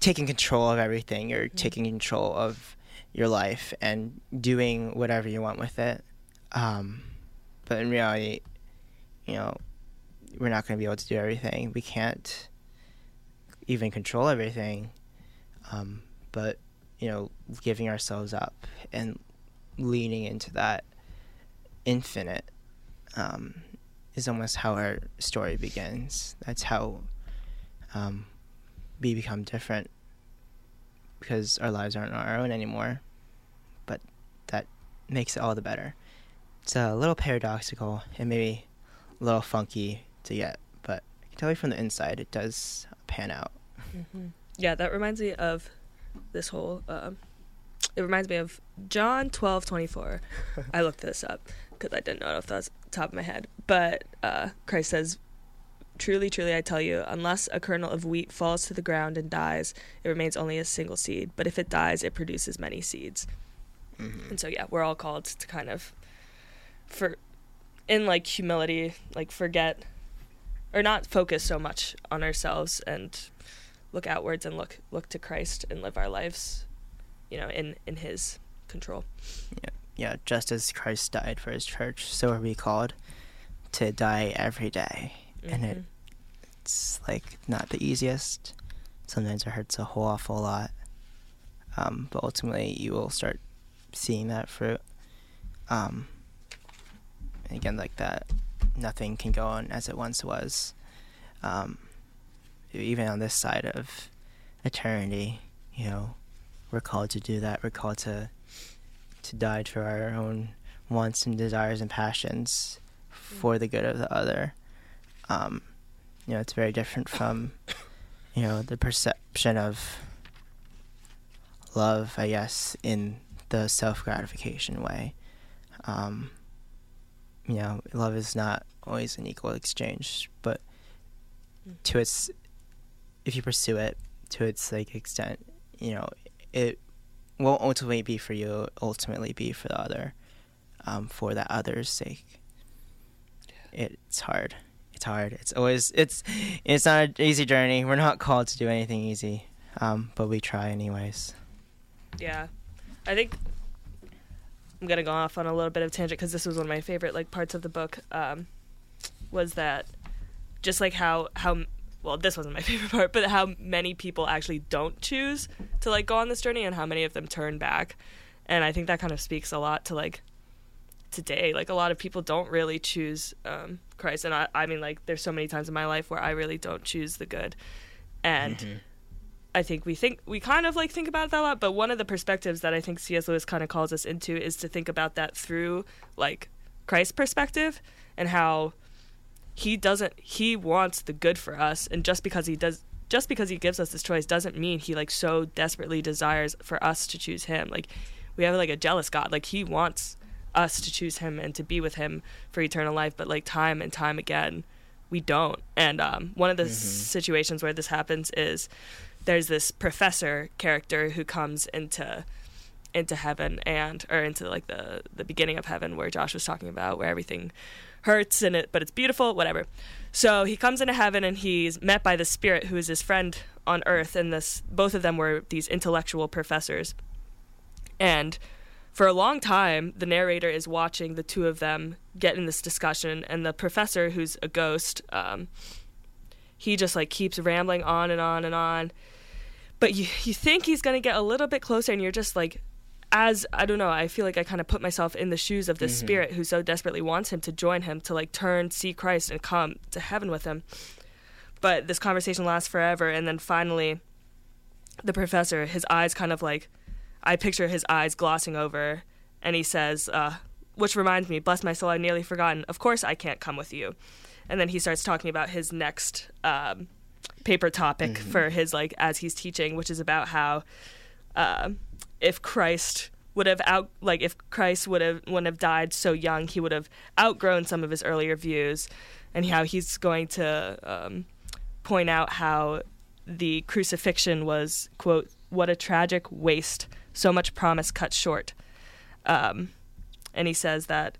taking control of everything or mm-hmm. taking control of your life and doing whatever you want with it. Um, but in reality, you know, we're not going to be able to do everything. We can't even control everything. Um, but you know, giving ourselves up and leaning into that infinite um, is almost how our story begins. That's how um, we become different because our lives aren't our own anymore. But that makes it all the better it's a little paradoxical and maybe a little funky to get, but I can tell you from the inside it does pan out. Mm-hmm. Yeah, that reminds me of this whole. Um, it reminds me of John twelve twenty four. I looked this up because I didn't know it off the top of my head, but uh, Christ says, Truly, truly, I tell you, unless a kernel of wheat falls to the ground and dies, it remains only a single seed. But if it dies, it produces many seeds. Mm-hmm. And so, yeah, we're all called to kind of for in like humility like forget or not focus so much on ourselves and look outwards and look look to Christ and live our lives you know in in his control yeah yeah just as Christ died for his church so are we called to die every day. Mm-hmm. and it mm-hmm. it's like not the easiest sometimes it hurts a whole awful lot um, but ultimately you will start seeing that fruit um, again like that nothing can go on as it once was um, even on this side of eternity you know we're called to do that we're called to to die for our own wants and desires and passions for the good of the other. Um, you know it's very different from you know the perception of love i guess in the self-gratification way. Um, you know, love is not always an equal exchange, but mm. to its, if you pursue it to its like extent, you know, it will ultimately be for you, ultimately be for the other, um, for that other's sake. Yeah. It's hard. It's hard. It's always it's it's not an easy journey. We're not called to do anything easy, um, but we try anyways. Yeah, I think I'm gonna go off on a little bit of tangent because this was one of my favorite like parts of the book. Um, was that just like how how well this wasn't my favorite part, but how many people actually don't choose to like go on this journey and how many of them turn back, and I think that kind of speaks a lot to like today. Like a lot of people don't really choose um, Christ, and I I mean like there's so many times in my life where I really don't choose the good, and. Mm-hmm I think we think we kind of like think about that a lot, but one of the perspectives that I think C.S. Lewis kind of calls us into is to think about that through like Christ's perspective and how he doesn't he wants the good for us and just because he does just because he gives us this choice doesn't mean he like so desperately desires for us to choose him. Like we have like a jealous God. Like he wants us to choose him and to be with him for eternal life, but like time and time again we don't. And um, one of the mm-hmm. situations where this happens is there's this professor character who comes into into heaven and or into like the the beginning of heaven where Josh was talking about where everything hurts and it but it's beautiful whatever. So he comes into heaven and he's met by the spirit who is his friend on earth and this both of them were these intellectual professors. And for a long time the narrator is watching the two of them get in this discussion and the professor who's a ghost um, he just like keeps rambling on and on and on. But you you think he's going to get a little bit closer and you're just like as I don't know, I feel like I kind of put myself in the shoes of this mm-hmm. spirit who so desperately wants him to join him to like turn, see Christ, and come to heaven with him. But this conversation lasts forever, and then finally, the professor, his eyes kind of like, I picture his eyes glossing over, and he says, uh, "Which reminds me, bless my soul, I nearly forgotten. Of course, I can't come with you." And then he starts talking about his next um, paper topic mm-hmm. for his like as he's teaching, which is about how. Uh, if Christ would have out like if Christ would have wouldn't have died so young, he would have outgrown some of his earlier views, and how he's going to um, point out how the crucifixion was quote what a tragic waste, so much promise cut short, um, and he says that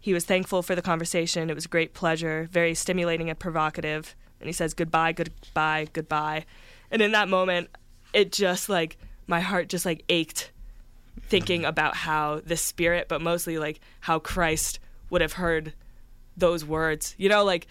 he was thankful for the conversation. It was a great pleasure, very stimulating and provocative. And he says goodbye, goodbye, goodbye, and in that moment, it just like my heart just like ached thinking about how the spirit, but mostly like how Christ would have heard those words. You know, like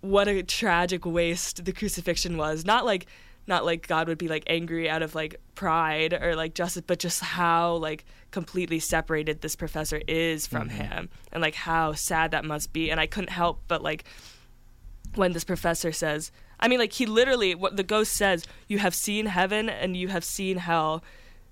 what a tragic waste the crucifixion was. Not like not like God would be like angry out of like pride or like justice, but just how like completely separated this professor is from mm-hmm. him and like how sad that must be. And I couldn't help but like when this professor says, I mean, like he literally, what the ghost says, you have seen heaven and you have seen hell.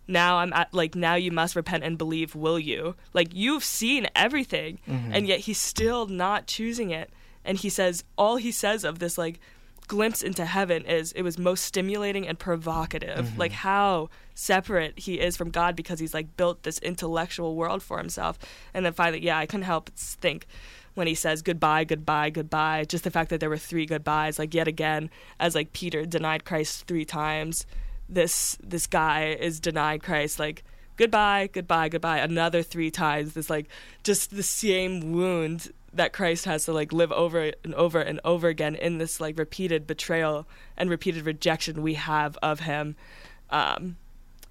Now I'm at like now you must repent and believe. Will you? Like you've seen everything, mm-hmm. and yet he's still not choosing it. And he says all he says of this like glimpse into heaven is it was most stimulating and provocative. Mm-hmm. Like how separate he is from God because he's like built this intellectual world for himself. And then finally, yeah, I couldn't help but think when he says goodbye, goodbye, goodbye. Just the fact that there were three goodbyes, like yet again, as like Peter denied Christ three times, this this guy is denied Christ like goodbye, goodbye, goodbye, another three times. This like just the same wound that Christ has to like live over and over and over again in this like repeated betrayal and repeated rejection we have of him. Um,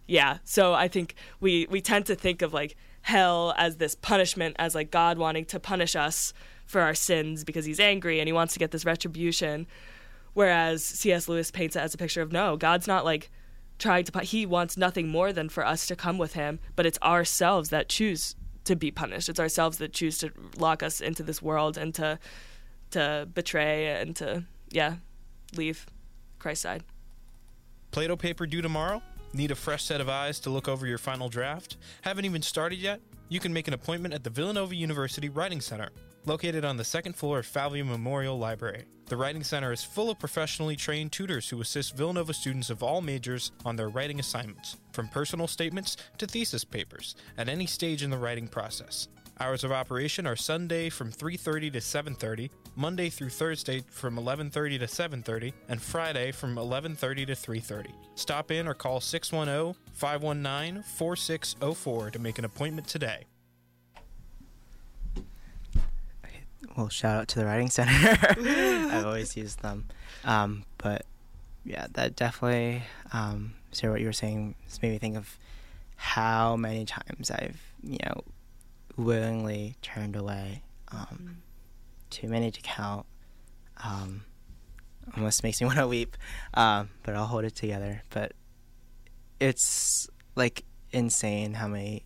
yeah, so I think we we tend to think of like hell as this punishment, as like God wanting to punish us for our sins because he's angry and he wants to get this retribution. Whereas C.S. Lewis paints it as a picture of no, God's not like trying to, he wants nothing more than for us to come with him, but it's ourselves that choose to be punished. It's ourselves that choose to lock us into this world and to, to betray and to, yeah, leave Christ's side. Plato paper due tomorrow? Need a fresh set of eyes to look over your final draft? Haven't even started yet? You can make an appointment at the Villanova University Writing Center, located on the second floor of Falvey Memorial Library. The Writing Center is full of professionally trained tutors who assist Villanova students of all majors on their writing assignments, from personal statements to thesis papers, at any stage in the writing process. Hours of operation are Sunday from 3:30 to 7:30, Monday through Thursday from 11:30 to 7:30, and Friday from 11:30 to 3:30. Stop in or call 610-519-4604 to make an appointment today. Well, shout out to the Writing Center. I've always used them, um, but yeah, that definitely. Um, Sarah, what you were saying just made me think of how many times I've you know willingly turned away. Um, mm. Too many to count. Um, almost makes me want to weep, um, but I'll hold it together. But it's like insane how many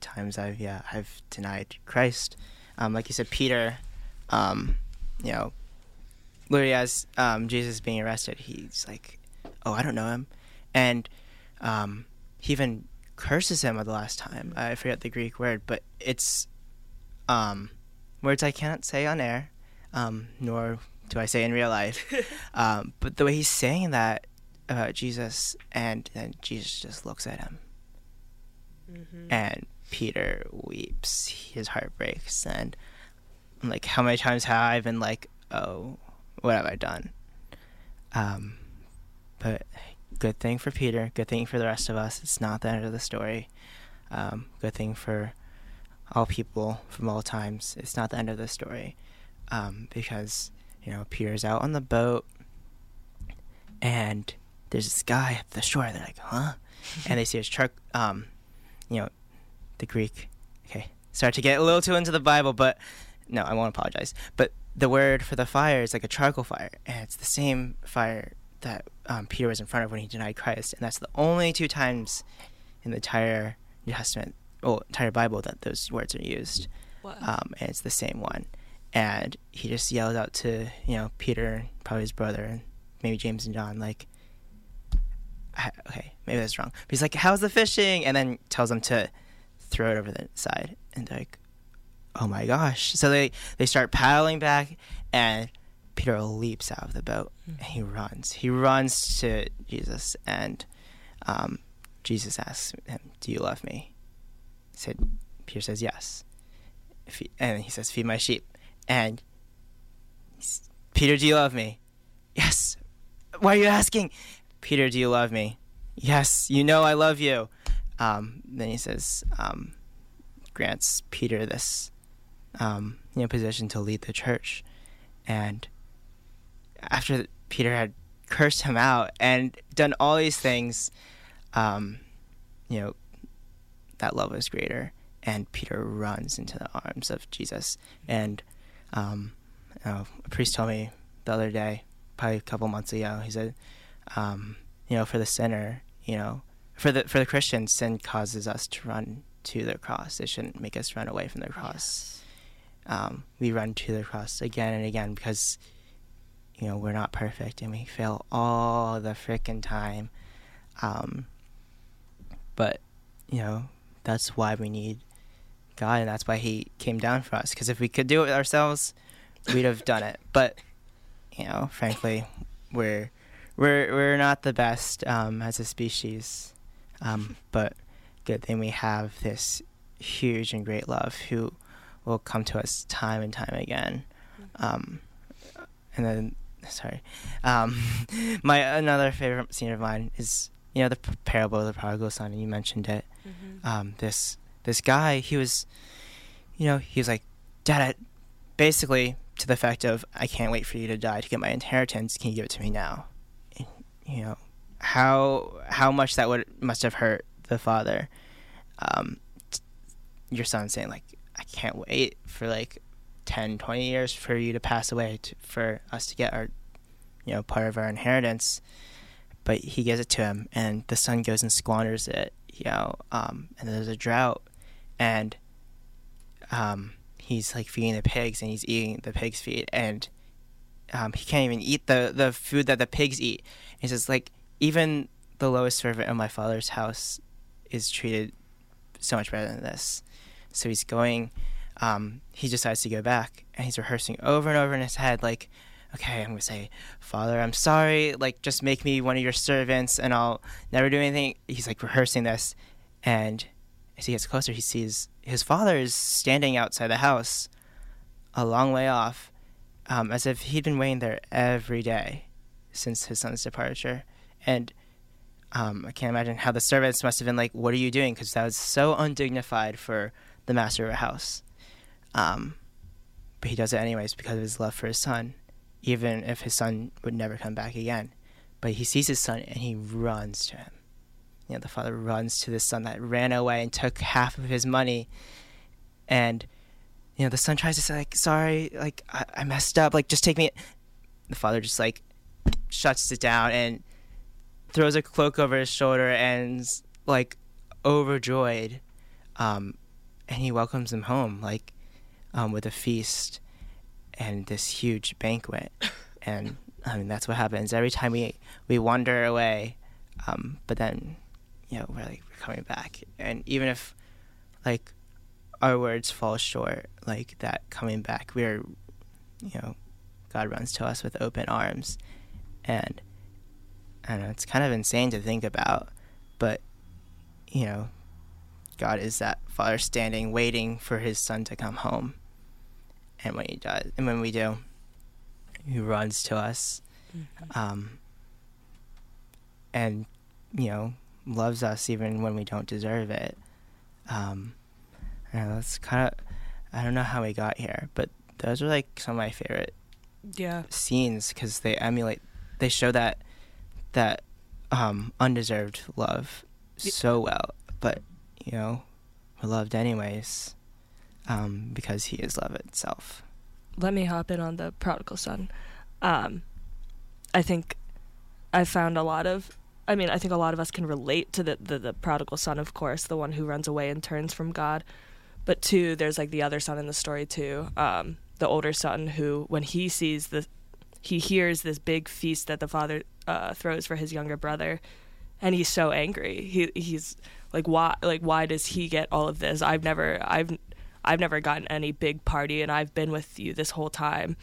times I've yeah I've denied Christ. Um, like you said, Peter, um, you know, literally as um, Jesus being arrested, he's like, "Oh, I don't know him," and um, he even curses him the last time. I forget the Greek word, but it's um, words I can't say on air, um, nor do I say in real life. um, but the way he's saying that about Jesus, and then Jesus just looks at him, and Peter weeps. His heart breaks, and I'm like, how many times have I been like, oh, what have I done? Um, but good thing for Peter. Good thing for the rest of us. It's not the end of the story. Um, good thing for all people from all times. It's not the end of the story, um, because you know Peter's out on the boat, and there's this guy at the shore. They're like, huh? and they see his truck. Um, you know, the Greek. Okay, start to get a little too into the Bible, but no, I won't apologize. But the word for the fire is like a charcoal fire, and it's the same fire that um, Peter was in front of when he denied Christ, and that's the only two times in the entire New Testament, well, entire Bible that those words are used. Wow. Um, and it's the same one, and he just yells out to you know Peter, probably his brother, and maybe James and John, like, okay, maybe that's wrong. But he's like, "How's the fishing?" And then tells them to throw it over the side, and they're like, "Oh my gosh!" So they they start paddling back, and Peter leaps out of the boat and he runs. He runs to Jesus, and um, Jesus asks him, "Do you love me?" Said, Peter says, "Yes." And he says, "Feed my sheep." And Peter, do you love me? Yes. Why are you asking? Peter, do you love me? Yes. You know I love you. Um, then he says, um, grants Peter this, um, you know, position to lead the church, and after Peter had cursed him out and done all these things, um, you know, that love is greater. And Peter runs into the arms of Jesus. And um, know, a priest told me the other day, probably a couple months ago, he said, um, you know, for the sinner, you know, for the for the Christian, sin causes us to run to the cross. It shouldn't make us run away from the cross. Um, we run to the cross again and again because you know we're not perfect and we fail all the frickin' time um, but you know that's why we need god and that's why he came down for us. Because if we could do it ourselves we'd have done it. But you know frankly we're we're we're not the best um, as a species. Um, but good thing we have this huge and great love who will come to us time and time again. Um, and then sorry. Um, my another favorite scene of mine is you know the parable of the prodigal son and you mentioned it. Um, this this guy he was you know he was like dad I, basically to the effect of i can't wait for you to die to get my inheritance. Can you give it to me now? And, you know how how much that would must have hurt the father um, t- your son saying like i can't wait for like 10 20 years for you to pass away to, for us to get our you know part of our inheritance but he gives it to him and the son goes and squanders it you know um, and there's a drought and um, he's like feeding the pigs and he's eating the pigs feed and um, he can't even eat the, the food that the pigs eat. He says like even the lowest servant in my father's house is treated so much better than this. So he's going um, he decides to go back and he's rehearsing over and over in his head like okay i'm going to say father i'm sorry like just make me one of your servants and i'll never do anything. He's like rehearsing this and as he gets closer he sees his father is standing outside the house a long way off um, as if he'd been waiting there every day since his son's departure. And um, i can't imagine how the servants must have been like what are you doing? Because that was so undignified for the master of a house. Um, but he does it anyways because of his love for his son, even if his son would never come back again. But he sees his son and he runs to him. You know, the father runs to the son that ran away and took half of his money. And, you know, the son tries to say, like, sorry, like, I, I messed up, like, just take me. The father just, like, shuts it down and throws a cloak over his shoulder and, like, overjoyed. Um, and he welcomes him home. Like, um, with a feast and this huge banquet. And I mean, that's what happens every time we we wander away. Um, but then, you know, we're like we're coming back, and even if like our words fall short, like that coming back, we're, you know, God runs to us with open arms, and I don't know, it's kind of insane to think about, but you know, God is that Father standing, waiting for His Son to come home, and when He does, and when we do, He runs to us, um, and you know, loves us even when we don't deserve it. Um, I don't know, that's kind of, I don't know how we got here, but those are like some of my favorite Yeah. scenes because they emulate, they show that that um, undeserved love so well. But you know, we're loved anyways um, because He is love itself. let me hop in on the prodigal son. Um, I think I found a lot of. I mean, I think a lot of us can relate to the, the the prodigal son, of course, the one who runs away and turns from God. But two, there's like the other son in the story too, um, the older son who, when he sees the, he hears this big feast that the father uh, throws for his younger brother, and he's so angry. He he's like, why like why does he get all of this? I've never I've I've never gotten any big party, and I've been with you this whole time.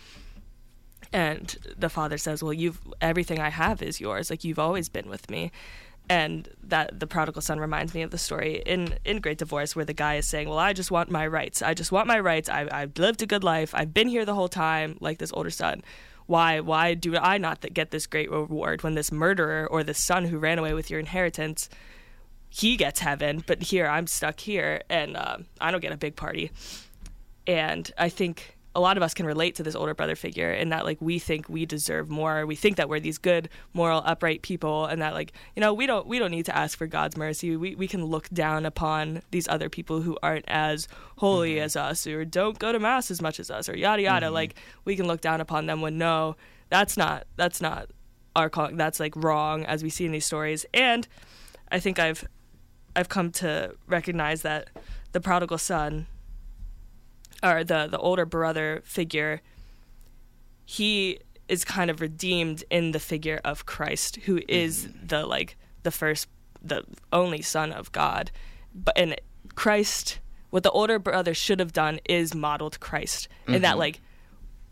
And the father says, "Well, you've everything I have is yours. Like you've always been with me." And that the prodigal son reminds me of the story in in Great Divorce where the guy is saying, "Well, I just want my rights. I just want my rights. I, I've lived a good life. I've been here the whole time." Like this older son, why why do I not get this great reward when this murderer or this son who ran away with your inheritance he gets heaven, but here I'm stuck here and um, I don't get a big party. And I think a lot of us can relate to this older brother figure in that like we think we deserve more. We think that we're these good, moral, upright people, and that like you know we don't we don't need to ask for God's mercy. We we can look down upon these other people who aren't as holy as us or don't go to mass as much as us or yada yada. Like we can look down upon them when no, that's not that's not our calling. That's like wrong as we see in these stories. And I think I've I've come to recognize that the prodigal son or the the older brother figure he is kind of redeemed in the figure of Christ who mm-hmm. is the like the first the only son of God. But and Christ what the older brother should have done is modeled Christ. In that mm-hmm. like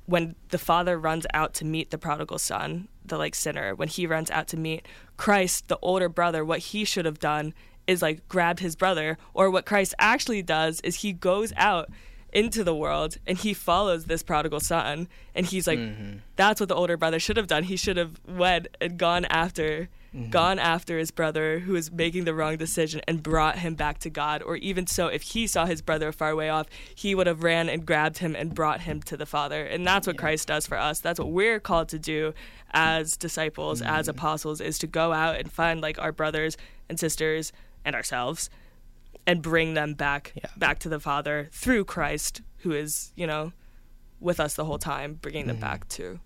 when the father runs out to meet the prodigal son, the like sinner, when he runs out to meet Christ, the older brother, what he should have done is like grabbed his brother, or what Christ actually does is he goes out into the world and he follows this prodigal son, and he's like, mm-hmm. that's what the older brother should have done. He should have went and gone after. Mm-hmm. Gone after his brother who was making the wrong decision and brought him back to God. Or even so, if he saw his brother far away off, he would have ran and grabbed him and brought him to the Father. And that's what Christ does for us. That's what we're called to do as disciples, as mm-hmm. apostles, is to go out and find like our brothers and sisters and ourselves and bring them back Yeah. back to the Father through Christ, who is, you know, with us the whole time, bringing them back to.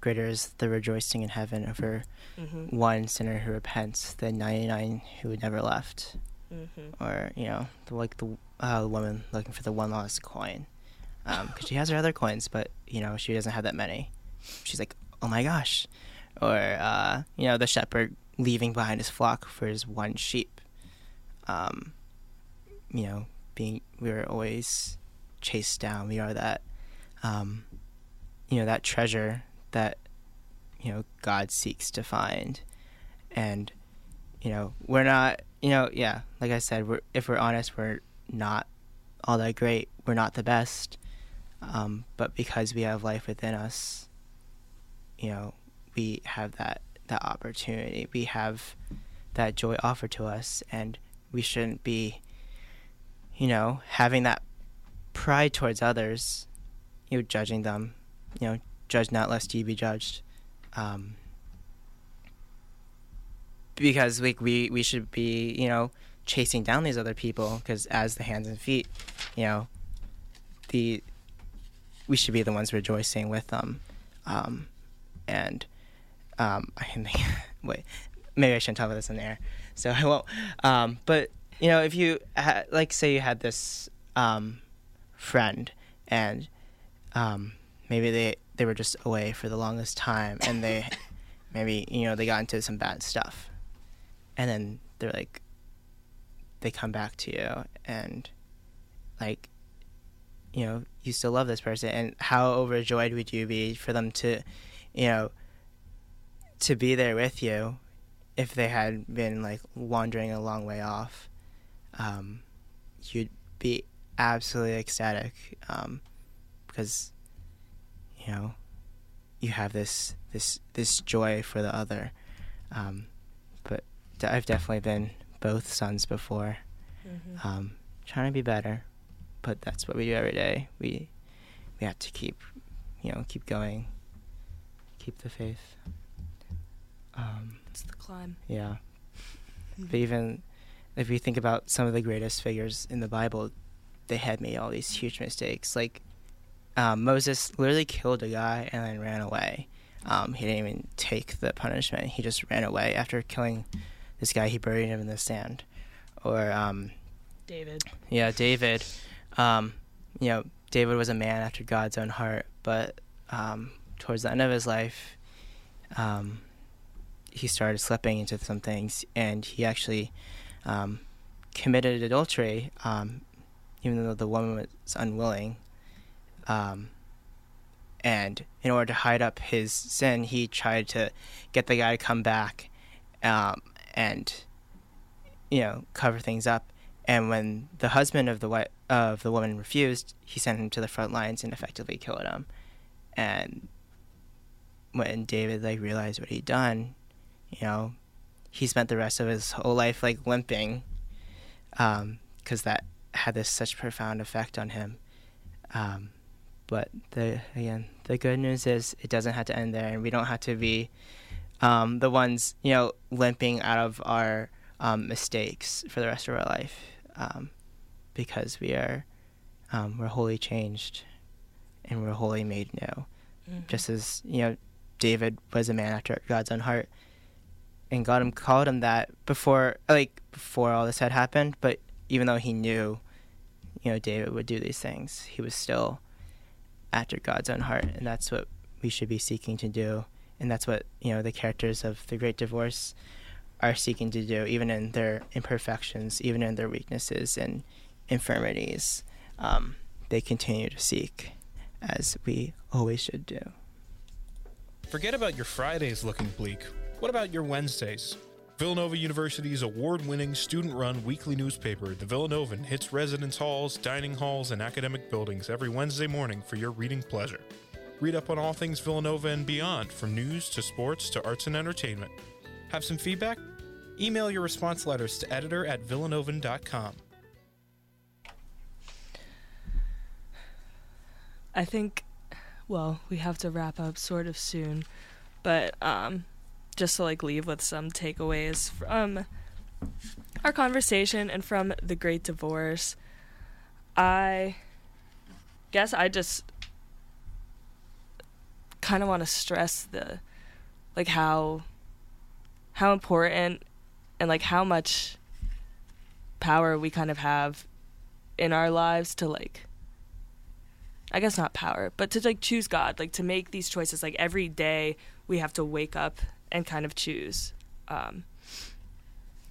Greater is the rejoicing in heaven over Mm-hmm. one sinner who repents than 99 who never left. Mm-hmm. Or, you know, the, like the uh, woman looking for the one lost coin. Because she has her other coins, but, you know, she doesn't have that many. She's like, oh my gosh. Or, uh, you know, the shepherd leaving behind his flock for his one sheep. Um, you know, being, we are always chased down. We are that, um, you know, that treasure that, you know, God seeks to find. And, you know, we're not, you know, yeah, like I said, we're, if we're honest, we're not all that great. We're not the best. Um, but because we have life within us, you know, we have that, that opportunity. We have that joy offered to us, and we shouldn't be, you know, having that pride towards others, you know, judging them, you know, judge not lest ye be judged. Um, because like we we should be you know chasing down these other people because as the hands and feet you know the we should be the ones rejoicing with them um and um i can think wait maybe i shouldn't talk about this in the air. So i won't. Um but you know if you ha- like say you had this um friend and um maybe they they were just away for the longest time and they maybe you know they got into some bad stuff. And then they're like they come back to you and like you know you still love this person. And how overjoyed would you be for them to you know to be there with you if they had been like wandering a long way off um, you'd be absolutely ecstatic um, because you know you have this this this joy for the other. Um, but i've definitely been both sons before. Mm-hmm. um, trying to be better but that's what we do every day. We we have to keep you know keep going keep the faith um, It's the climb. yeah but even if you think about some of the greatest figures in the bible they had made all these huge mistakes like um, moses literally killed a guy and then ran away um, he didn't even take the punishment he just ran away after killing this guy he buried him in the sand or um, David. yeah, David. Um, you know, David was a man after God's own heart, but um, towards the end of his life, um, he started slipping into some things, and he actually um, committed adultery, um, even though the woman was unwilling. Um, and in order to hide up his sin, he tried to get the guy to come back, um, and you know cover things up. And when the husband of the wi- of the woman refused, he sent him to the front lines and effectively killed him. And when David like realized what he'd done, you know, he spent the rest of his whole life like limping, because that had this such profound effect on him. Um, but the again, the good news is it doesn't have to end there, and we don't have to be um, the ones you know limping out of our um, mistakes for the rest of our life, um, because we are um, we're wholly changed, and we're wholly made new. Mm-hmm. Just as you know, David was a man after God's own heart, and God him called him that before, like before all this had happened. But even though he knew, you know, David would do these things, he was still after God's own heart, and that's what we should be seeking to do, and that's what you know the characters of the Great Divorce are seeking to do, even in their imperfections, even in their weaknesses and infirmities. Um, they continue to seek, as we always should do. Forget about your Fridays looking bleak. What about your Wednesdays? Villanova University's award winning student run weekly newspaper, The Villanovan, hits residence halls, dining halls, and academic buildings every Wednesday morning for your reading pleasure. Read up on all things Villanova and beyond, from news to sports to arts and entertainment. Have some feedback? Email your response letters to editor at villanovan.com. I think, well, we have to wrap up sort of soon, but um, just to like leave with some takeaways from um, our conversation and from the Great Divorce. I guess I just kind of want to stress the like how how important and like how much power we kind of have in our lives to like I guess not power, but to like choose God, like to make these choices. Like every day, we have to wake up and kind of choose, um,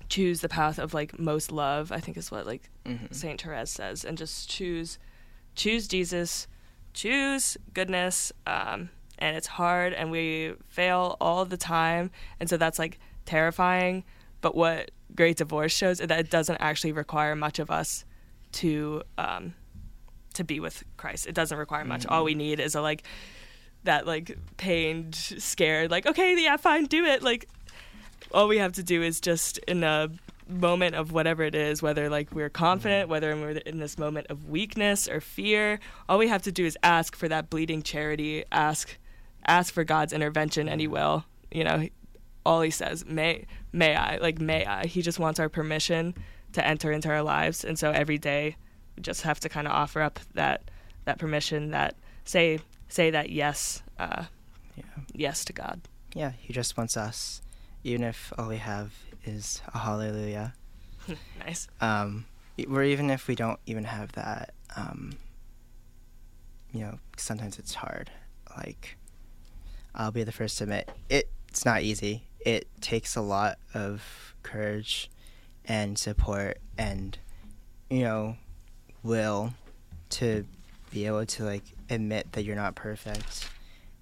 choose the path of like most love. I think is what like Mm-hmm. Saint Therese says, and just choose, choose Jesus, choose goodness. Um, and it's hard, and we fail all the time, and so that's like terrifying. But what Great Divorce shows is that it doesn't actually require much of us to um, to be with Christ. It doesn't require much. All we need is a like that like pained, scared, like, okay, yeah, fine, do it. Like all we have to do is just in a moment of whatever it is, whether like we're confident, mm-hmm. whether we're in this moment of weakness or fear, all we have to do is ask for that bleeding charity, ask ask for God's intervention and he mm-hmm. will. You know, all he says, may may I, like may I. He just wants our permission to enter into our lives. And so every day we just have to kind of offer up that that permission that say say that yes uh, Yeah. yes to God. Yeah, he just wants us, even if all we have is a hallelujah. nice. Um, or even if we don't even have that, um, you know, sometimes it's hard. like I'll be the first to admit it, it's not easy. It takes a lot of courage and support and you know will to be able to like admit that you're not perfect.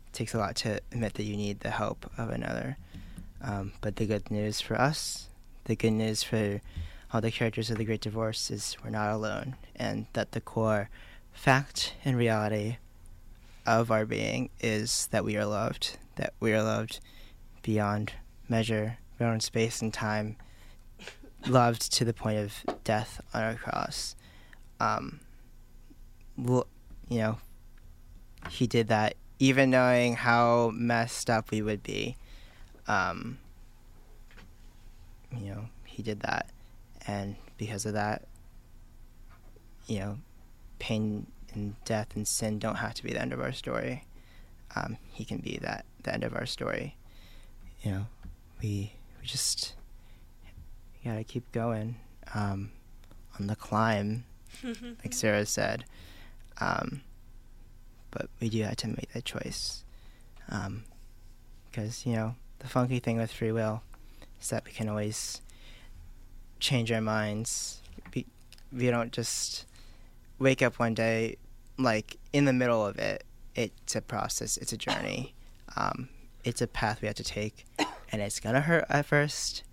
It takes a lot to admit that you need the help of another. Um, but the good news for us, the good news for all the characters of the Great Divorce is we're not alone, and that the core fact and reality of our being is that we are loved, that we are loved beyond measure, beyond space and time, loved to the point of death on our cross. Um, well, you know, he did that even knowing how messed up we would be. Um, you know, he did that, and because of that, you know, pain and death and sin don't have to be the end of our story. Um, he can be that the end of our story. You know, we we just gotta keep going um, on the climb, like Sarah said. Um, but we do have to make that choice, because you know the funky thing with free will is that we can always change our minds. We, we don't just wake up one day like in the middle of it. It's a process. It's a journey. Um, it's a path we have to take, and it's gonna hurt at first.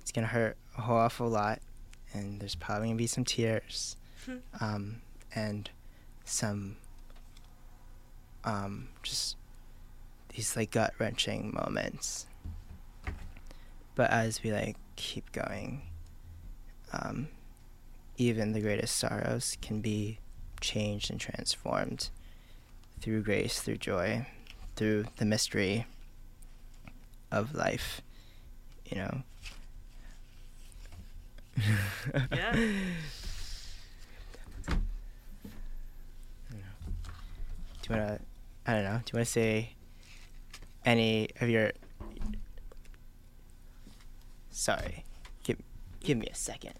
It's gonna hurt a whole awful lot, and there's probably gonna be some tears, um, and some um, just these like gut wrenching moments. But as we like keep going, um, even the greatest sorrows can be changed and transformed through grace, through joy, through the mystery of life. You know. Yeah. Do you wanna? I don't know. Do you wanna say any of your? Sorry, give give me a second.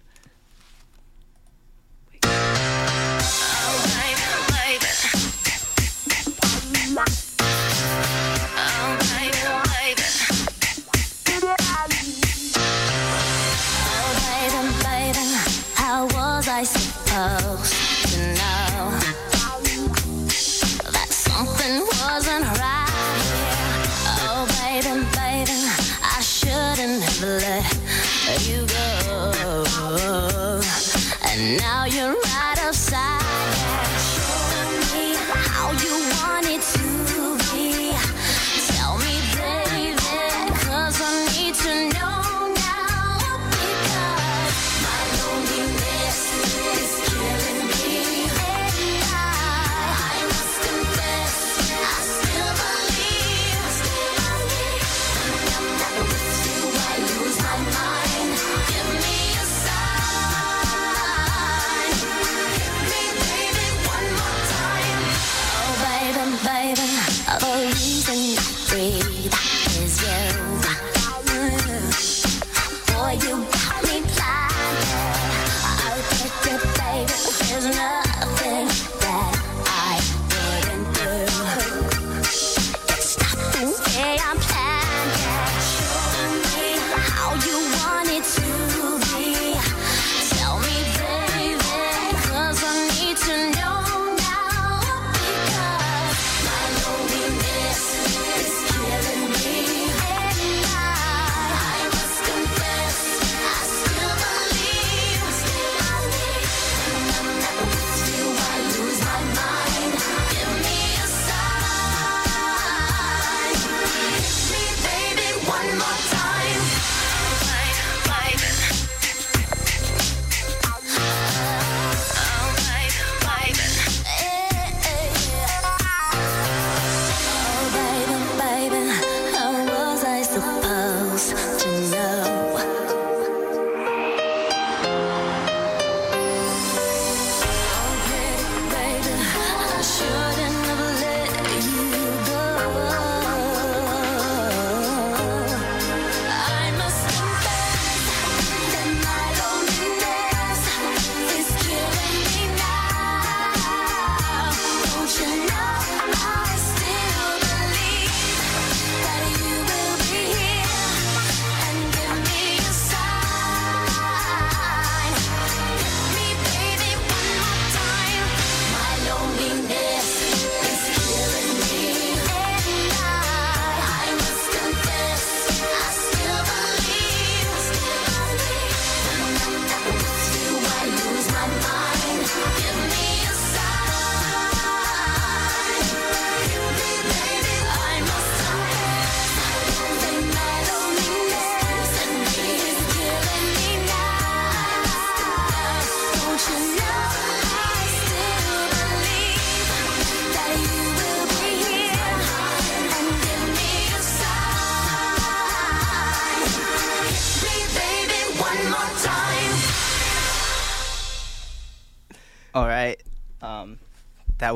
How now you're right outside. Show me how you want it to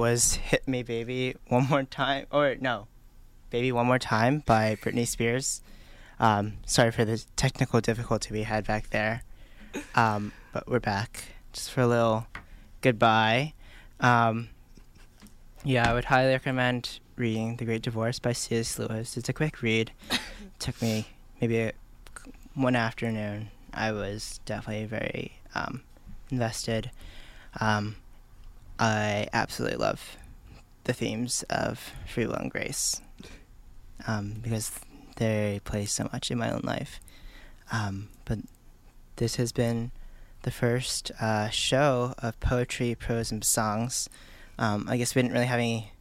was "Hit Me, Baby" one more time, or no, "Baby One More Time" by Britney Spears. Um, sorry for the technical difficulty we had back there, um, but we're back just for a little goodbye. Um, yeah, I would highly recommend reading *The Great Divorce* by C.S. Lewis. It's a quick read. Took me maybe a, one afternoon. I was definitely very um, invested. Um, I absolutely love the themes of free will and grace um, because they play so much in my own life. Um, but this has been the first uh, show of poetry, prose, and songs. Um, I guess we didn't really have any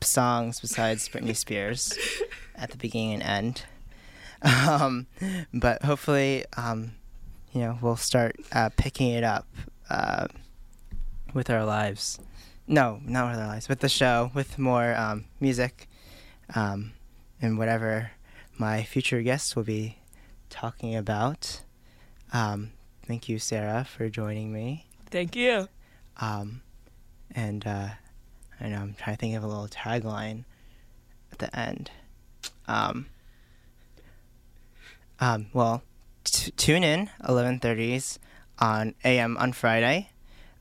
songs besides Britney Spears at the beginning and end. Um, but hopefully, um, you know, we'll start uh, picking it up uh, with our lives. No, not with our lives, with the show, with more um, music, um, and whatever my future guests will be talking about. Um, thank you, Sarah, for joining me. Thank you. Um, and uh, I know I'm trying to think of a little tagline at the end. Um, um, well, t- tune in 11:30s on AM on Friday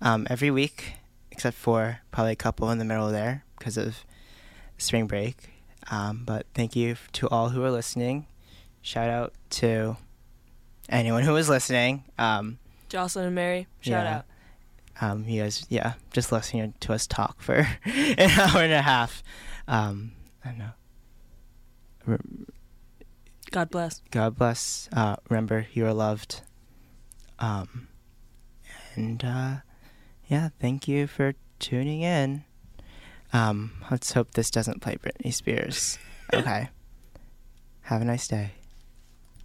um, every week, except for probably a couple in the middle there because of spring break. Um, but thank you to all who are listening. Shout out to anyone who is listening. Um, Jocelyn and Mary, shout Yeah. out. um, you guys, yeah, just listening to us talk for an hour and a half. Um, I don't know. God bless. God bless. Uh, remember, you are loved. Um, and uh, yeah, thank you for tuning in. Um, let's hope this doesn't play Britney Spears. Okay. Have a nice day.